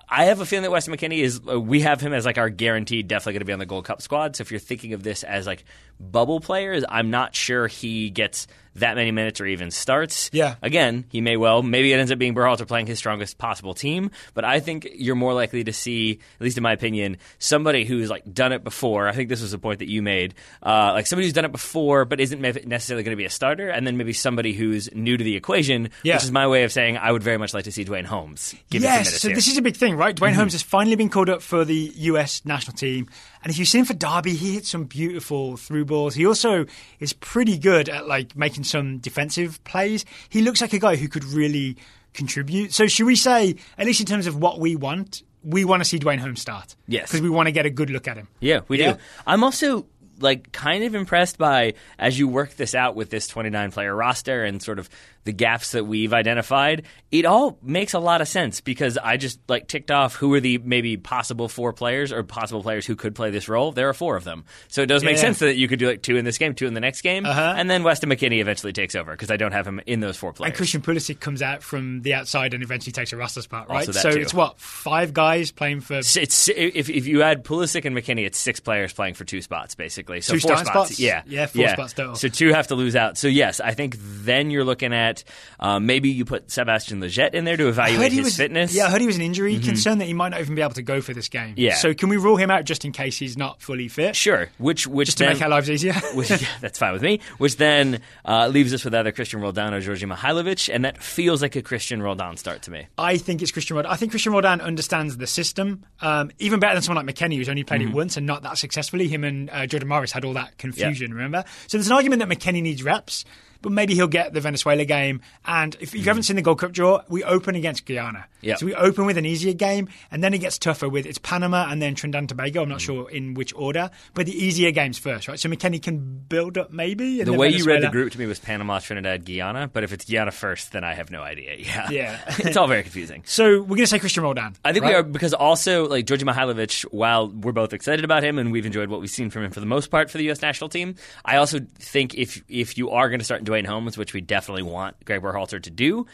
I have a feeling that Weston McKennie is. Uh, we have him as like our guaranteed, definitely going to be on the Gold Cup squad. So if you're thinking of this as like bubble players, I'm not sure he gets that many minutes or even starts. Yeah. Again, he may well. Maybe it ends up being Berhalter playing his strongest possible team. But I think you're more likely to see, at least in my opinion, somebody who's like done it before. I think this was a point that you made. Uh, like somebody who's done it before, but isn't necessarily going to be a starter, and then maybe somebody who's new to the equation. Yeah. Which is my way of saying I would very much like to see Dwayne Holmes. Give yes, so this is a big thing, right? Mm-hmm. Dwayne Holmes has finally been called up for the US national team. And if you've seen for Derby, he hits some beautiful through balls. He also is pretty good at like making some defensive plays. He looks like a guy who could really contribute. So should we say, at least in terms of what we want, we want to see Dwayne Holmes start. Yes. Because we want to get a good look at him. Yeah, we Yeah. do. I'm also like kind of impressed by as you work this out with this 29 player roster and sort of the gaps that we've identified. It all makes a lot of sense because I just like ticked off who are the maybe possible four players or possible players who could play this role. There are four of them, so it does make Yeah. sense that you could do like two in this game, two in the next game, Uh-huh. and then Weston McKennie eventually takes over because I don't have him in those four players. And Christian Pulisic comes out from the outside and eventually takes a roster spot, right? So too. it's what five guys playing for It's, it's if if you add Pulisic and McKennie, it's six players playing for two spots basically. So Two four starting spots? Yeah, Yeah, four spots total. So two have to lose out. So yes, I think then you're looking at um, maybe you put Sebastian Lletget in there to evaluate his was, fitness. Yeah, I heard he was an injury concern that he might not even be able to go for this game. Yeah. So can we rule him out just in case he's not fully fit? sure. Which which Just to then, make our lives easier. which, yeah, that's fine with me. Which then uh, leaves us with either Christian Roldan or Georgi Mihailovic, and that feels like a Christian Roldan start to me. I think it's Christian Roldan. I think Christian Roldan understands the system um, even better than someone like McKennie, who's only played Mm-hmm. it once and not that successfully. Him and uh, Jordan Morris had all that confusion, remember? So there's an argument that McKennie needs reps, but maybe he'll get the Venezuela game. And if you haven't seen the Gold Cup draw, we open against Guyana. Mm-hmm. So we open with an easier game, and then it gets tougher with it's Panama and then Trinidad and Tobago. I'm not Mm. sure in which order, but the easier games first, right? So McKennie can build up maybe. The way you read the group to me was Panama, Trinidad, Guyana, but if it's Guyana first, then I have no idea. Yeah, Yeah. it's all very confusing. So we're going to say Christian Roldan. I think we are because also like Djordje Mihailovic, while we're both excited about him and we've enjoyed what we've seen from him for the most part for the U.S. national team, I also think if if you are going to start Duane Holmes, which we definitely want Greg Berhalter to do,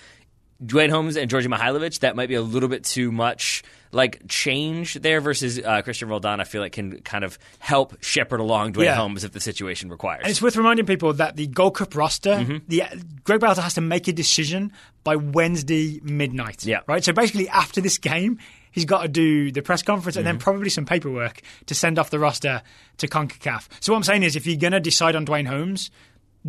Duane Holmes and Djordje Mihailovic, that might be a little bit too much like change there versus uh, Christian Roldan. I feel like can kind of help shepherd along Duane Yeah. Holmes if the situation requires. And it's worth reminding people that the Gold Cup roster, Mm-hmm. the Greg Berhalter has to make a decision by Wednesday midnight. Yeah. Right. So basically, after this game, he's got to do the press conference and Mm-hmm. then probably some paperwork to send off the roster to Concacaf. So what I'm saying is, if you're going to decide on Duane Holmes.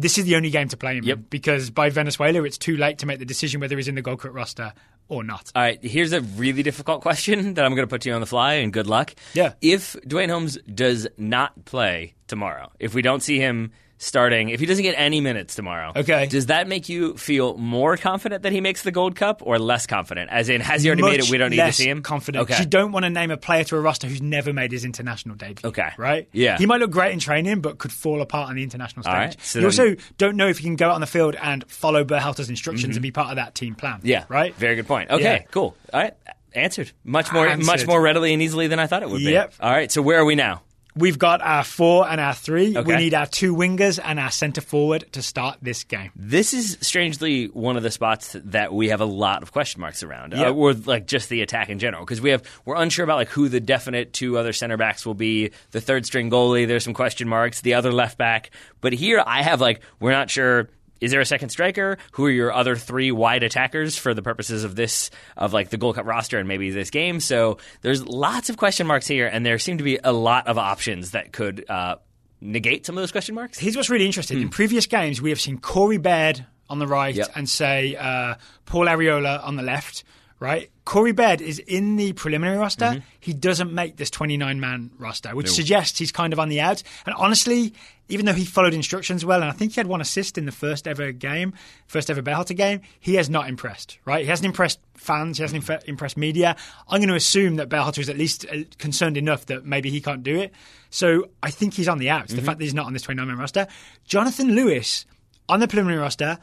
This is the only game to play him Yep. in because by Venezuela it's too late to make the decision whether he's in the Gold Cup roster or not. All right, here's a really difficult question that I'm going to put to you on the fly, and good luck. Yeah. If Duane Holmes does not play tomorrow, if we don't see him starting, if he doesn't get any minutes tomorrow, Okay. does that make you feel more confident that he makes the Gold Cup, or less confident? As in, has he already made it? We don't need to see him. Confident. Okay. You don't want to name a player to a roster who's never made his international debut. Okay. Right. Yeah. He might look great in training, but could fall apart on the international stage. Right, so you also don't know if he can go out on the field and follow Berhalter's instructions and be part of that team plan. Mm-hmm. Yeah. Right. Very good point. Okay. Yeah. Cool. All right. Answered. Much more. Much more readily and easily than I thought it would be. Yep. All right. So where are we now? We've got our four and our three. Okay. We need our two wingers and our centre forward to start this game. This is strangely one of the spots that we have a lot of question marks around, Yep. uh, or like just the attack in general, because we have we're unsure about like who the definite two other center backs will be. The third string goalie, there's some question marks. The other left back, but here I have like we're not sure. Is there a second striker? Who are your other three wide attackers for the purposes of this, of like the Gold Cup roster and maybe this game? So there's lots of question marks here, and there seem to be a lot of options that could uh, negate some of those question marks. Here's what's really interesting. In previous games, we have seen Corey Baird on the right Hmm. Yep. and say uh, Paul Arriola on the left. Right? Corey Baird is in the preliminary roster. Mm-hmm. He doesn't make this 29 man roster, which suggests he's kind of on the outs. And honestly, even though he followed instructions well, and I think he had one assist in the first ever game, first ever Berhalter game, he has not impressed, right? He hasn't impressed fans, he hasn't inf- impressed media. I'm going to assume that Berhalter is at least uh, concerned enough that maybe he can't do it. So I think he's on the outs, the fact that he's not on this 29 man roster. Jonathan Lewis on the preliminary roster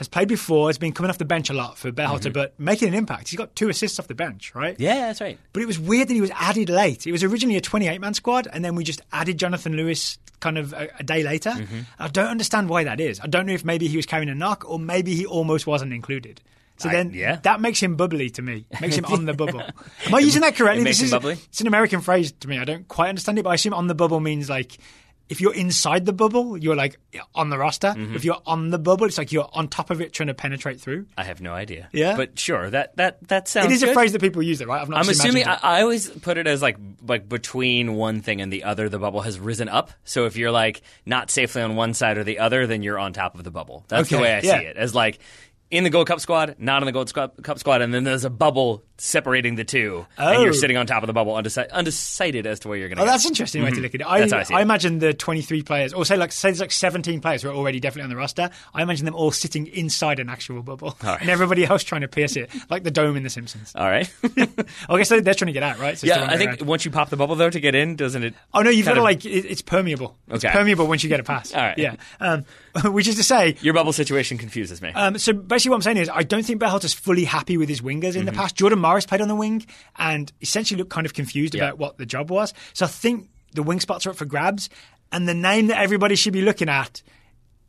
has played before, has been coming off the bench a lot for Berhalter, mm-hmm. but making an impact. He's got two assists off the bench, right? Yeah, that's right. But it was weird that he was added late. It was originally a 28 man squad, and then we just added Jonathan Lewis kind of a, a day later. Mm-hmm. I don't understand why that is. I don't know if maybe he was carrying a knock or maybe he almost wasn't included. So I- then yeah. that makes him bubbly to me. Makes him on the bubble. Am I using that correctly? It makes This him is- bubbly? It's an American phrase to me. I don't quite understand it, but I assume on the bubble means like if you're inside the bubble, you're like on the roster. Mm-hmm. If you're on the bubble, it's like you're on top of it trying to penetrate through. I have no idea. Yeah? but sure. That that that sounds. It is a phrase that people use, though, right? Not I'm assuming I, it. I always put it as like like between one thing and the other, the bubble has risen up. So if you're like not safely on one side or the other, then you're on top of the bubble. That's the way I yeah. see it. As like in the Gold Cup squad, not in the Gold Cup squad, and then there's a bubble separating the two, and Oh. you're sitting on top of the bubble, undeci- undecided as to where you're going to. Oh, that's an interesting way to look at it. I, That's I see it. imagine the 23 players, or say like say there's like 17 players who are already definitely on the roster. I imagine them all sitting inside an actual bubble, right. and everybody else trying to pierce it, like the dome in The Simpsons. All right. I guess they- they're trying to get out, right? So yeah, I think around. once you pop the bubble though to get in, doesn't it? Oh no, you've got to of- like it, it's permeable. It's Okay. permeable once you get a pass. All right. Yeah. Um, which is to say, Your bubble situation confuses me. Um, so basically, what I'm saying is, I don't think Berhalter's fully happy with his wingers in the Mm-hmm. past. Jordan Morris played on the wing and essentially looked kind of confused Yeah. about what the job was. So I think the wing spots are up for grabs, and the name that everybody should be looking at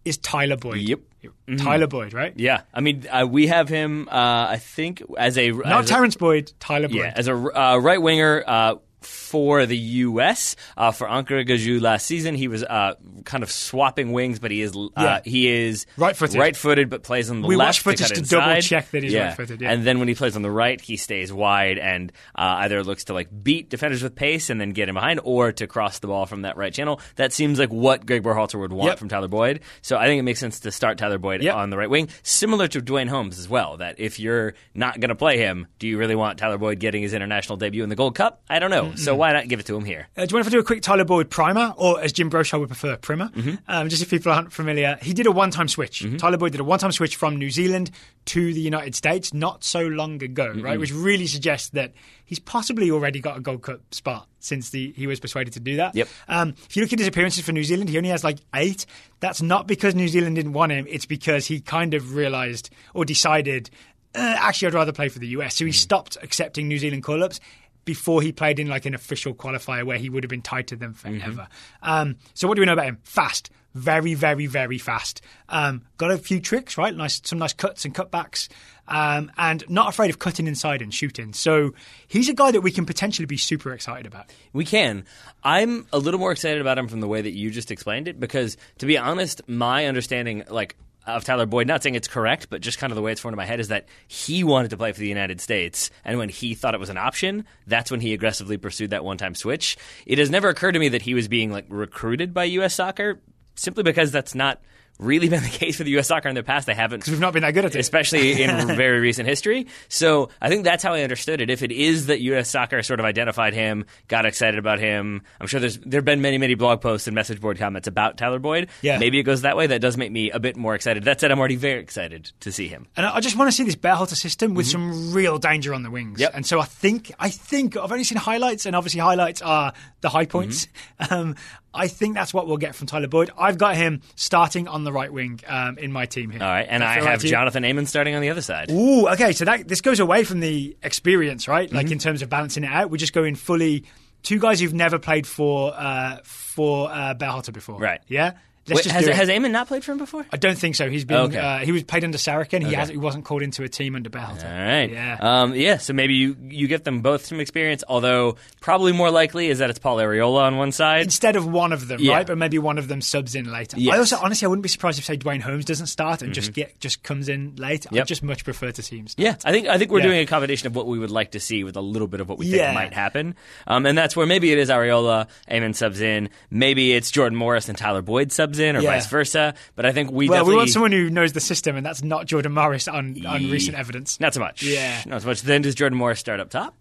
is Tyler Boyd. Yep. Mm-hmm. Tyler Boyd, right? yeah, I mean, uh, we have him. Uh, I think as a Not as a- Boyd, Tyler Boyd. Yeah, as a uh, right winger uh, for the U.S. Uh, for Ankaragücü last season, he was uh, kind of swapping wings, but he is uh, Yeah. he is Right-footed. right-footed, but plays on the We left watched to, footage cut to double check that he's right-footed, yeah. and then when he plays on the right, he stays wide and uh, either looks to like beat defenders with pace and then get in behind, or to cross the ball from that right channel. That seems like what Greg Berhalter would want Yep. from Tyler Boyd. So I think it makes sense to start Tyler Boyd Yep. on the right wing, similar to Duane Holmes as well. That if you're not going to play him, do you really want Tyler Boyd getting his international debut in the Gold Cup? I don't know. So why not give it to him here? Uh, do you want to do a quick Tyler Boyd primer, or as Jim Brochard would prefer, primer? Mm-hmm. Um, just if people aren't familiar, he did a one-time switch. Tyler Boyd did a one-time switch from New Zealand to the United States not so long ago, Mm-hmm. right? Which really suggests that he's possibly already got a Gold Cup spot since the, he was persuaded to do that. Yep. Um, if you look at his appearances for New Zealand, he only has like eight. That's not because New Zealand didn't want him. It's because he kind of realised or decided, uh, actually, I'd rather play for the US. So he stopped accepting New Zealand call-ups before he played in like an official qualifier where he would have been tied to them forever. Um, so what do we know about him? Fast, very, very, very fast. Um, got a few tricks, right? Nice, some nice cuts and cutbacks, um, and not afraid of cutting inside and shooting. So he's a guy that we can potentially be super excited about. We can. I'm a little more excited about him from the way that you just explained it because, to be honest, my understanding, like, of Tyler Boyd, not saying it's correct, but just kind of the way it's formed in my head is that he wanted to play for the United States, and when he thought it was an option, that's when he aggressively pursued that one-time switch. It has never occurred to me that he was being like recruited by U.S. Soccer, simply because that's not really been the case for the U.S. Soccer in the past. They haven't because We've not been that good at it. especially in very recent history. So I think that's how I understood it. If it is that U.S. Soccer sort of identified him, got excited about him, I'm sure there's there've been many many blog posts and message board comments about Tyler Boyd. Yeah. maybe it goes that way. That does make me a bit more excited. That said, I'm already very excited to see him. And I just want to see this Berhalter system with some real danger on the wings. Mm-hmm. Yep. And so I think, I think I've only seen highlights, and obviously highlights are the high points. Mm-hmm. Um, I think that's what we'll get from Tyler Boyd. I've got him starting on the right wing um, in my team here. All right, and I right have? Jonathan Amon starting on the other side. Ooh, okay. So that this goes away from the experience, right? Mm-hmm. Like in terms of balancing it out, we're just going fully two guys who've never played for uh, for uh, Berhalter before, Right. Yeah. Let's Wait, just has, has Amon not played for him before? I don't think so. He's been Okay. uh, he was played under Sarachan. He Okay. has he wasn't called into a team under Berhalter. All right. Yeah. Um, yeah. So maybe you you get them both some experience. Although probably more likely is that it's Paul Arriola on one side. instead of one of them, Yeah. right? But maybe one of them subs in later. Yes. Mm-hmm. I also honestly I wouldn't be surprised if say Duane Holmes doesn't start and just get just comes in late. Yep. I'd just much prefer to see him start. Yeah, I think I think we're Yeah. doing a combination of what we would like to see with a little bit of what we Yeah. think might happen, um, and that's where maybe it is Arriola, Amon subs in, maybe it's Jordan Morris and Tyler Boyd subs subs in, or Yeah. vice versa. But I think we Well, definitely we want someone who knows the system, and that's not Jordan Morris on, on recent evidence. not so much. Yeah. not so much. Then does Jordan Morris start up top?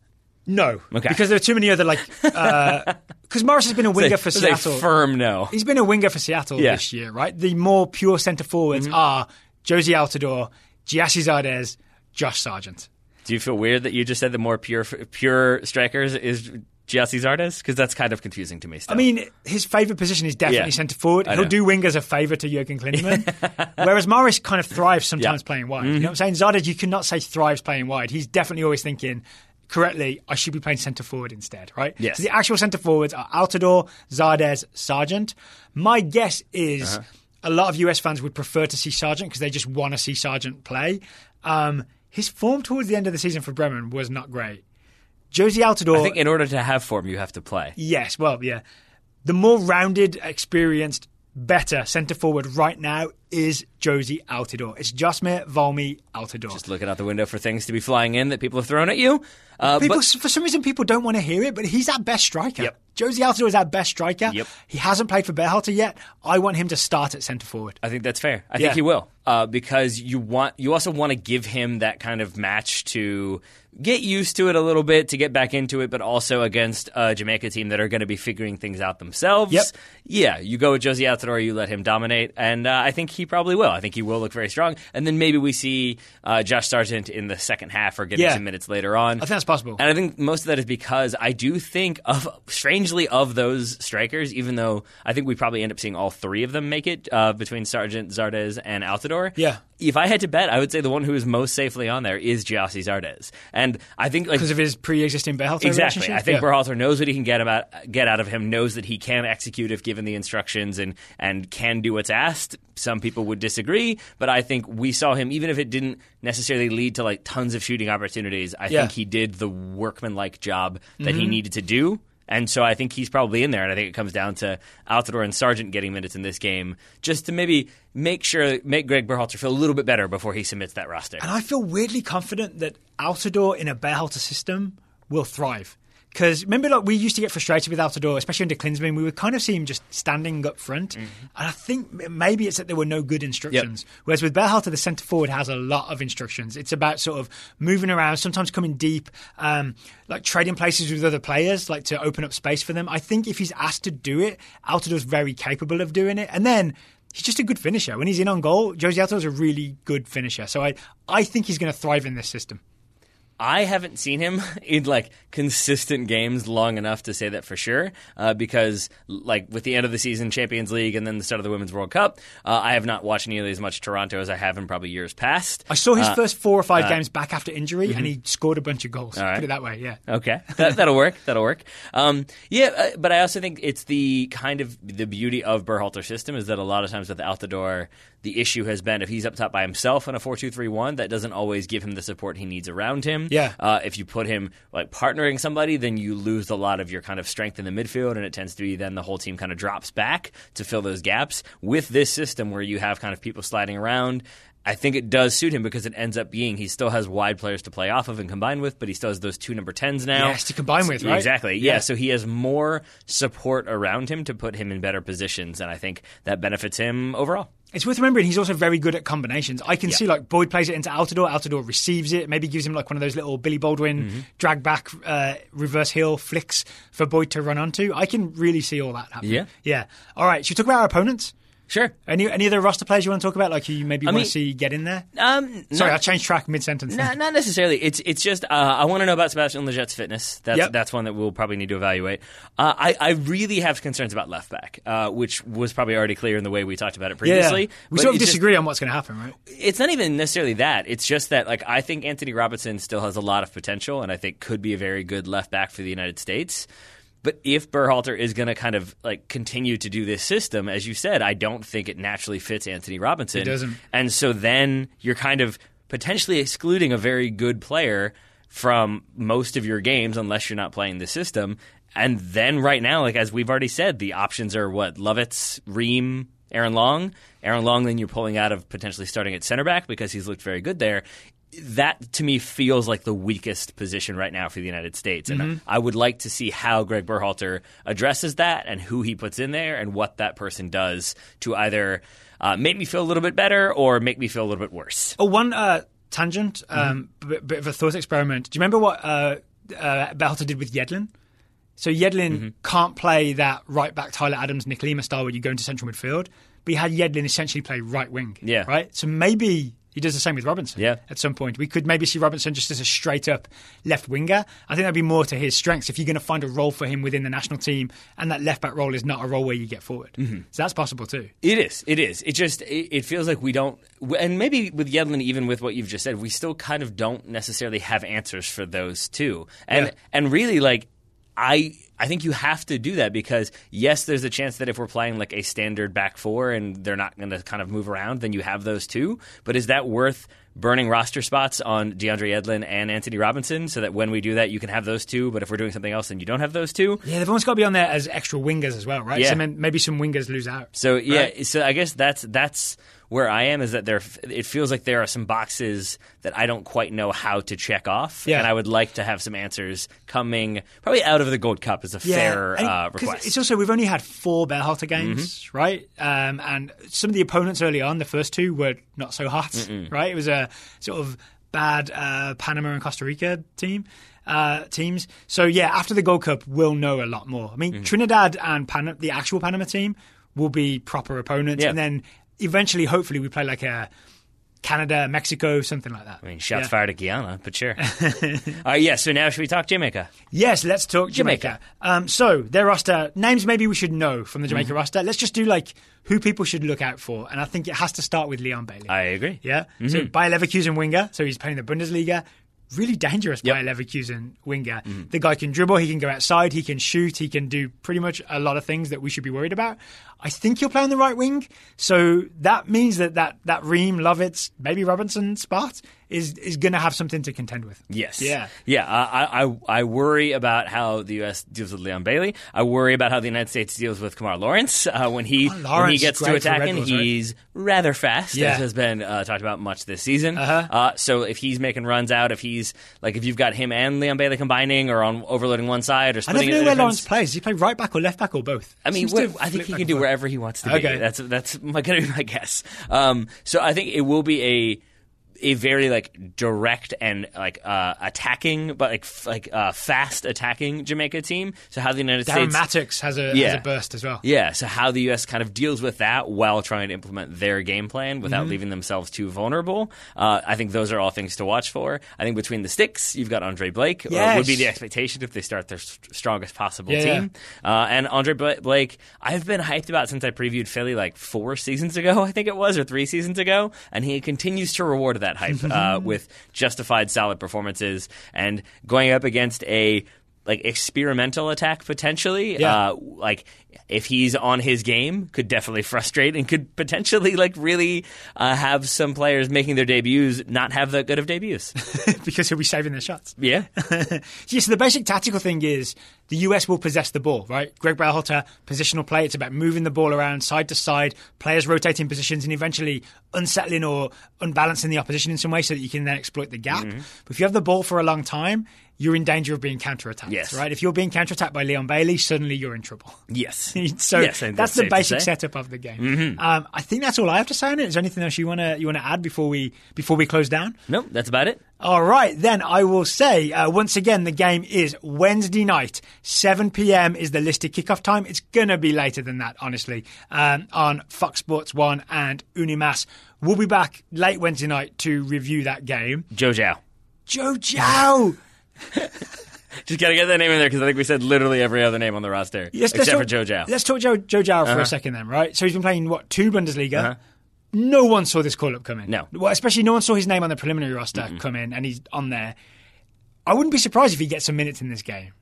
No, Okay. because there are too many other like because Morris has been a winger for It's a Seattle. firm no. He's been a winger for Seattle Yeah. Mm-hmm. this year, right? The more pure centre forwards are Jozy Altidore, Gyasi Zardes, Josh Sargent. Do you feel weird that you just said the more pure pure strikers is Gyasi Zardes? Because that's kind of confusing to me. Still. I mean, his favourite position is definitely Yeah. centre forward. He'll do do as a favour to Jurgen Klinsmann, whereas Morris kind of thrives sometimes Yeah. Mm-hmm. playing wide. You know what I'm saying? Zardes, you cannot say thrives playing wide. He's definitely always thinking. Correctly, I should be playing centre forward instead, right? Yes. So the actual centre forwards are Altidore, Zardes, Sargent. My guess is Uh-huh. a lot of US fans would prefer to see Sargent because they just want to see Sargent play. Um, his form towards the end of the season for Bremen was not great. Jozy Altidore. I think in order to have form, you have to play. Yes, well, yeah. The more rounded, experienced, better centre forward right now is Jozy Altidore. It's Josmer Volmy Altidore. Just looking out the window for things to be flying in that people have thrown at you. Uh, People, but for some reason, people don't want to hear it, but he's our best striker. Yep. Jozy Altidore is our best striker. Yep. He hasn't played for Berhalter yet. I want him to start at centre forward. I think that's fair. I Yeah. think he will uh, because you want you also want to give him that kind of match to get used to it a little bit to get back into it, but also against a Jamaica team that are going to be figuring things out themselves. Yep. Yeah, you go with Jozy Altidore, you let him dominate, and uh, I think he probably will. I think he will look very strong, and then maybe we see uh, Josh Sargent in the second half or getting Yeah. some minutes later on. I think that's possible. And I think most of that is because I do think of strangely of those strikers, even though I think we probably end up seeing all three of them make it uh, between Sargent, Zardes, and Altidore. Yeah. If I had to bet, I would say the one who is most safely on there is Gyasi Zardes, and I think like Because of his pre-existing Berhalter Exactly. I think Yeah. Berhalter knows what he can get about get out of him, knows that he can execute if given the instructions and and can do what's asked. Some people would disagree, but I think we saw him even if it didn't necessarily lead to like tons of shooting opportunities. I Yeah. think he did the workmanlike job that he mm-hmm. needed to do. And so I think he's probably in there, and I think it comes down to Altidore and Sargent getting minutes in this game, just to maybe make sure make Greg Berhalter feel a little bit better before he submits that roster. And I feel weirdly confident that Altidore in a Berhalter system will thrive. Because remember, like we used to get frustrated with Altidore, especially under Klinsmann. We would kind of see him just standing up front, Mm-hmm. and I think maybe it's that there were no good instructions. Whereas with Berhalter, the centre forward has a lot of instructions. It's about sort of moving around, sometimes coming deep, um, like trading places with other players, like to open up space for them. I think if he's asked to do it, Altidore's very capable of doing it, and then. He's just a good finisher. When he's in on goal, Jozy Altidore's a really good finisher. So I, I think he's going to thrive in this system. I haven't seen him in like consistent games long enough to say that for sure. Uh, because like with the end of the season, Champions League, and then the start of the Women's World Cup, uh, I have not watched nearly as much Toronto as I have in probably years past. I saw his Uh, first four or five games back after injury, and he scored a bunch of goals. right. Put it that way, yeah. Okay, that, that'll work. That'll work. Um, yeah, uh, but I also think it's the kind of the beauty of Berhalter's system is that a lot of times with Altidore, the issue has been if he's up top by himself in a four-two-three-one, that doesn't always give him the support he needs around him. Yeah. Uh, if you put him like partnering somebody, then you lose a lot of your kind of strength in the midfield, and it tends to be then the whole team kind of drops back to fill those gaps. With this system where you have kind of people sliding around. I think it does suit him because it ends up being he still has wide players to play off of and combine with, but he still has those two number tens now. Yes, to combine with, right? Exactly. Yeah. Yeah. So he has more support around him to put him in better positions, and I think that benefits him overall. It's worth remembering he's also very good at combinations. I can see like Boyd plays it into Altidore, Altidore receives it, maybe gives him like one of those little Billy Baldwin Mm-hmm. drag back, uh, reverse heel flicks for Boyd to run onto. I can really see all that happening. Yeah. Yeah. All right, should we talk about our opponents? Sure. Any any other roster players you want to talk about, like you maybe want mean- to see get in there? Um, Sorry, not- I changed track mid sentence. Not, not necessarily. It's it's just uh, I want to know about Sebastian Lletget's fitness. That's Yep. that's one that we'll probably need to evaluate. Uh, I I really have concerns about left back, uh, which was probably already clear in the way we talked about it Yeah, previously. we sort of it's just- disagree on what's going to happen, right? it's not even necessarily that. It's just that like I think Anthony Robinson still has a lot of potential, and I think could be a very good left back for the United States. But if Berhalter is going to kind of like continue to do this system, as you said, I don't think it naturally fits Anthony Robinson. It doesn't. And so then you're kind of potentially excluding a very good player from most of your games unless you're not playing the system. And then right now, like as we've already said, the options are what Lovitz, Ream, Aaron Long. Aaron Long, then you're pulling out of potentially starting at center back because he's looked very good there. That to me feels like the weakest position right now for the United States, and Mm-hmm. I would like to see how Greg Berhalter addresses that and who he puts in there and what that person does to either uh, make me feel a little bit better or make me feel a little bit worse. Oh, one uh, tangent, um, bit, bit of a thought experiment. Do you remember what uh, uh, Belter did with Yedlin? So Yedlin can't play that right back Tyler Adams, Nick Lima style where you go into central midfield, but he had Yedlin essentially play right wing. Yeah. Right? So maybe he does the same with Robinson Yeah. at some point. We could maybe see Robinson just as a straight up left winger. I think that'd be more to his strengths if you're going to find a role for him within the national team and that left back role is not a role where you get forward. Mm-hmm. So that's possible too. It is. It is. It just it, it feels like we don't, and maybe with Yedlin, even with what you've just said, we still kind of don't necessarily have answers for those two. And Yeah. and really, like I I think you have to do that because yes, there's a chance that if we're playing like a standard back four and they're not going to kind of move around, then you have those two. But is that worth? Burning roster spots on DeAndre Yedlin and Anthony Robinson, so that when we do that, you can have those two. But if we're doing something else, then you don't have those two. Yeah, they've almost got to be on there as extra wingers as well, right? Yeah. So maybe some wingers lose out. So yeah, Right. so I guess that's that's where I am is that there it feels like there are some boxes that I don't quite know how to check off, Yeah. and I would like to have some answers coming probably out of the Gold Cup is a fair and- uh, request. Mm-hmm. It's also we've only had four Berhalter games, right? Um, and some of the opponents early on, the first two were not so hot, right? It was a sort of bad uh, Panama and Costa Rica team. Uh, teams. So yeah, after the Gold Cup, we'll know a lot more. I mean, Mm-hmm. Trinidad and Pan- the actual Panama team will be proper opponents, Yeah. and then eventually, hopefully, we play like a Canada, Mexico, something like that. I mean, shots Yeah. fired at Guyana, but sure. uh, yeah, so now should we talk Jamaica? Yes, let's talk Jamaica. Jamaica. Um, so their roster names maybe we should know from the Jamaica Mm-hmm. roster. Let's just do like who people should look out for, and I think it has to start with Leon Bailey. I agree. yeah. So Bayer Leverkusen winger, so he's playing the Bundesliga. Really dangerous Yep. Mm-hmm. Bayer Leverkusen winger. The guy can dribble, he can go outside, he can shoot, he can do pretty much a lot of things that we should be worried about. I think he'll play on the right wing, so that means that that that Ream, Lovitz, maybe Robinson spot is is going to have something to contend with. Yes. Yeah. Yeah. I, I I worry about how the U.S. deals with Leon Bailey. I worry about how the United States deals with Kemar Lawrence uh, when he Kemar when he gets to attacking. Bulls, right? He's rather fast, Yeah. as has been uh, talked about much this season. Uh-huh. Uh, so if he's making runs out, if he's like if you've got him and Leon Bailey combining or on overloading one side or I splitting never it knew the where difference- Lawrence plays. Does he play right back or left back or both? I mean, what, I think he can do forth. Wherever he wants to be. Okay. That's that's my, gonna be my guess. Um, so I think it will be a a very like direct and like uh, attacking, but like f- like uh, fast attacking Jamaica team. So how the United Darren States Mattocks has a, Yeah. has a burst as well. yeah, so how the U.S. kind of deals with that while trying to implement their game plan without Mm-hmm. leaving themselves too vulnerable. Uh, I think those are all things to watch for. I think between the sticks, you've got Andre Blake. Uh, would be the expectation if they start their st- strongest possible Yeah, team. Uh, and Andre Bla- Blake, I've been hyped about since I previewed Philly like four seasons ago, I think it was, or three seasons ago. And he continues to reward that hype uh, with justified solid performances and going up against a like experimental attack potentially. Yeah. Uh, like if he's on his game, could definitely frustrate and could potentially like really uh, have some players making their debuts not have that good of debuts. because he'll be saving their shots. yeah. yeah, so the basic tactical thing is the US will possess the ball, right? Greg Berhalter, positional play. It's about moving the ball around side to side, players rotating positions, and eventually unsettling or unbalancing the opposition in some way so that you can then exploit the gap. Mm-hmm. But if you have the ball for a long time, you're in danger of being counterattacked, Yes. right? If you're being counterattacked by Leon Bailey, suddenly you're in trouble. Yes. so Yes, that's that's the basic setup of the game. Um, I think that's all I have to say on it. Is there anything else you want to you want to add before we before we close down? Nope, that's about it. All right, then I will say uh, once again the game is Wednesday night, 7 p.m. is the listed kickoff time. It's gonna be later than that, honestly, um, on Fox Sports One and Unimas. We'll be back late Wednesday night to review that game. Joe Gyau. Joe Gyau. Just gotta get that name in there because I think we said literally every other name on the roster Yes, except for talk- Joe Gyau. Let's talk Joe Joe Gyau for a uh-huh. second then, right? So he's been playing what two Bundesliga. Uh-huh. No one saw this call up coming. No. well, especially no one saw his name on the preliminary roster come in, and he's on there. I wouldn't be surprised if he gets some minutes in this game.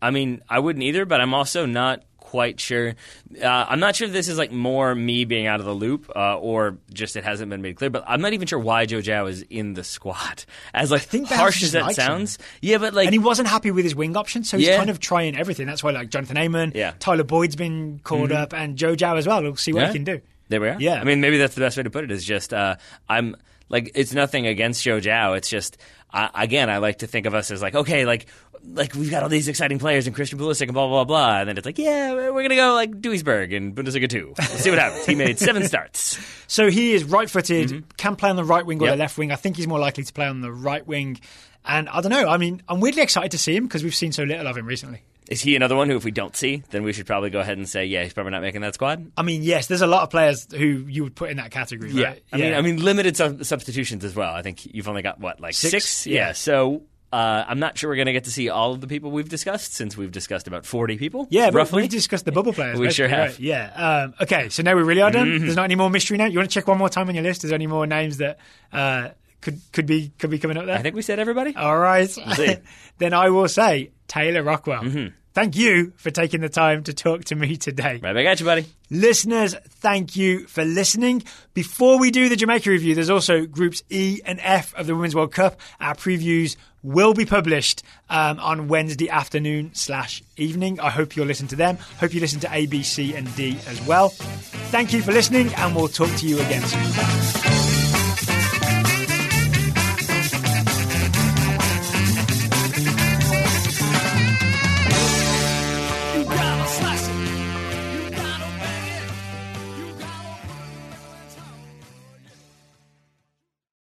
I mean, I wouldn't either, but I'm also not quite sure. Uh, I'm not sure if this is like more me being out of the loop uh, or just it hasn't been made clear. But I'm not even sure why Joe Gyau is in the squad. As like think harsh as that likes him. sounds, yeah, but like And he wasn't happy with his wing option, so he's Yeah. kind of trying everything. That's why, like Jonathan Amon, Yeah. Tyler Boyd's been called up, and Joe Gyau as well. We'll see what Yeah. he can do. There we are. Yeah. I mean, maybe that's the best way to put it. Is just uh, I'm like it's nothing against Joe Gyau. It's just uh, again, I like to think of us as like okay, like like we've got all these exciting players and Christian Pulisic and blah blah blah, and then it's like yeah, we're gonna go like Duisburg and Bundesliga two. We'll see what happens. He made seven starts. So he is right-footed, mm-hmm. can play on the right wing or Yep. the left wing. I think he's more likely to play on the right wing. And I don't know. I mean, I'm weirdly excited to see him because we've seen so little of him recently. Is he another one who, if we don't see, then we should probably go ahead and say, yeah, he's probably not making that squad? I mean, yes, there's a lot of players who you would put in that category. Right? I mean, I mean, limited sub- substitutions as well. I think you've only got what, like Six? six? Yeah. So uh, I'm not sure we're going to get to see all of the people we've discussed since we've discussed about 40 people. Yeah, roughly. we've discussed the bubble players. We sure have. right? Yeah. Um, okay, so now we really are done. There's not any more mystery now. You want to check one more time on your list? Is there any more names that uh, could could be could be coming up there? I think we said everybody. All right. then I will say Taylor Rockwell. Mm-hmm. Thank you for taking the time to talk to me today. Right back at you, buddy. Listeners, thank you for listening. Before we do the Jamaica review, there's also groups E and F of the Women's World Cup. Our previews will be published um, on Wednesday afternoon slash evening. I hope you'll listen to them. Hope you listen to A, B, C, and D as well. Thank you for listening, and we'll talk to you again soon.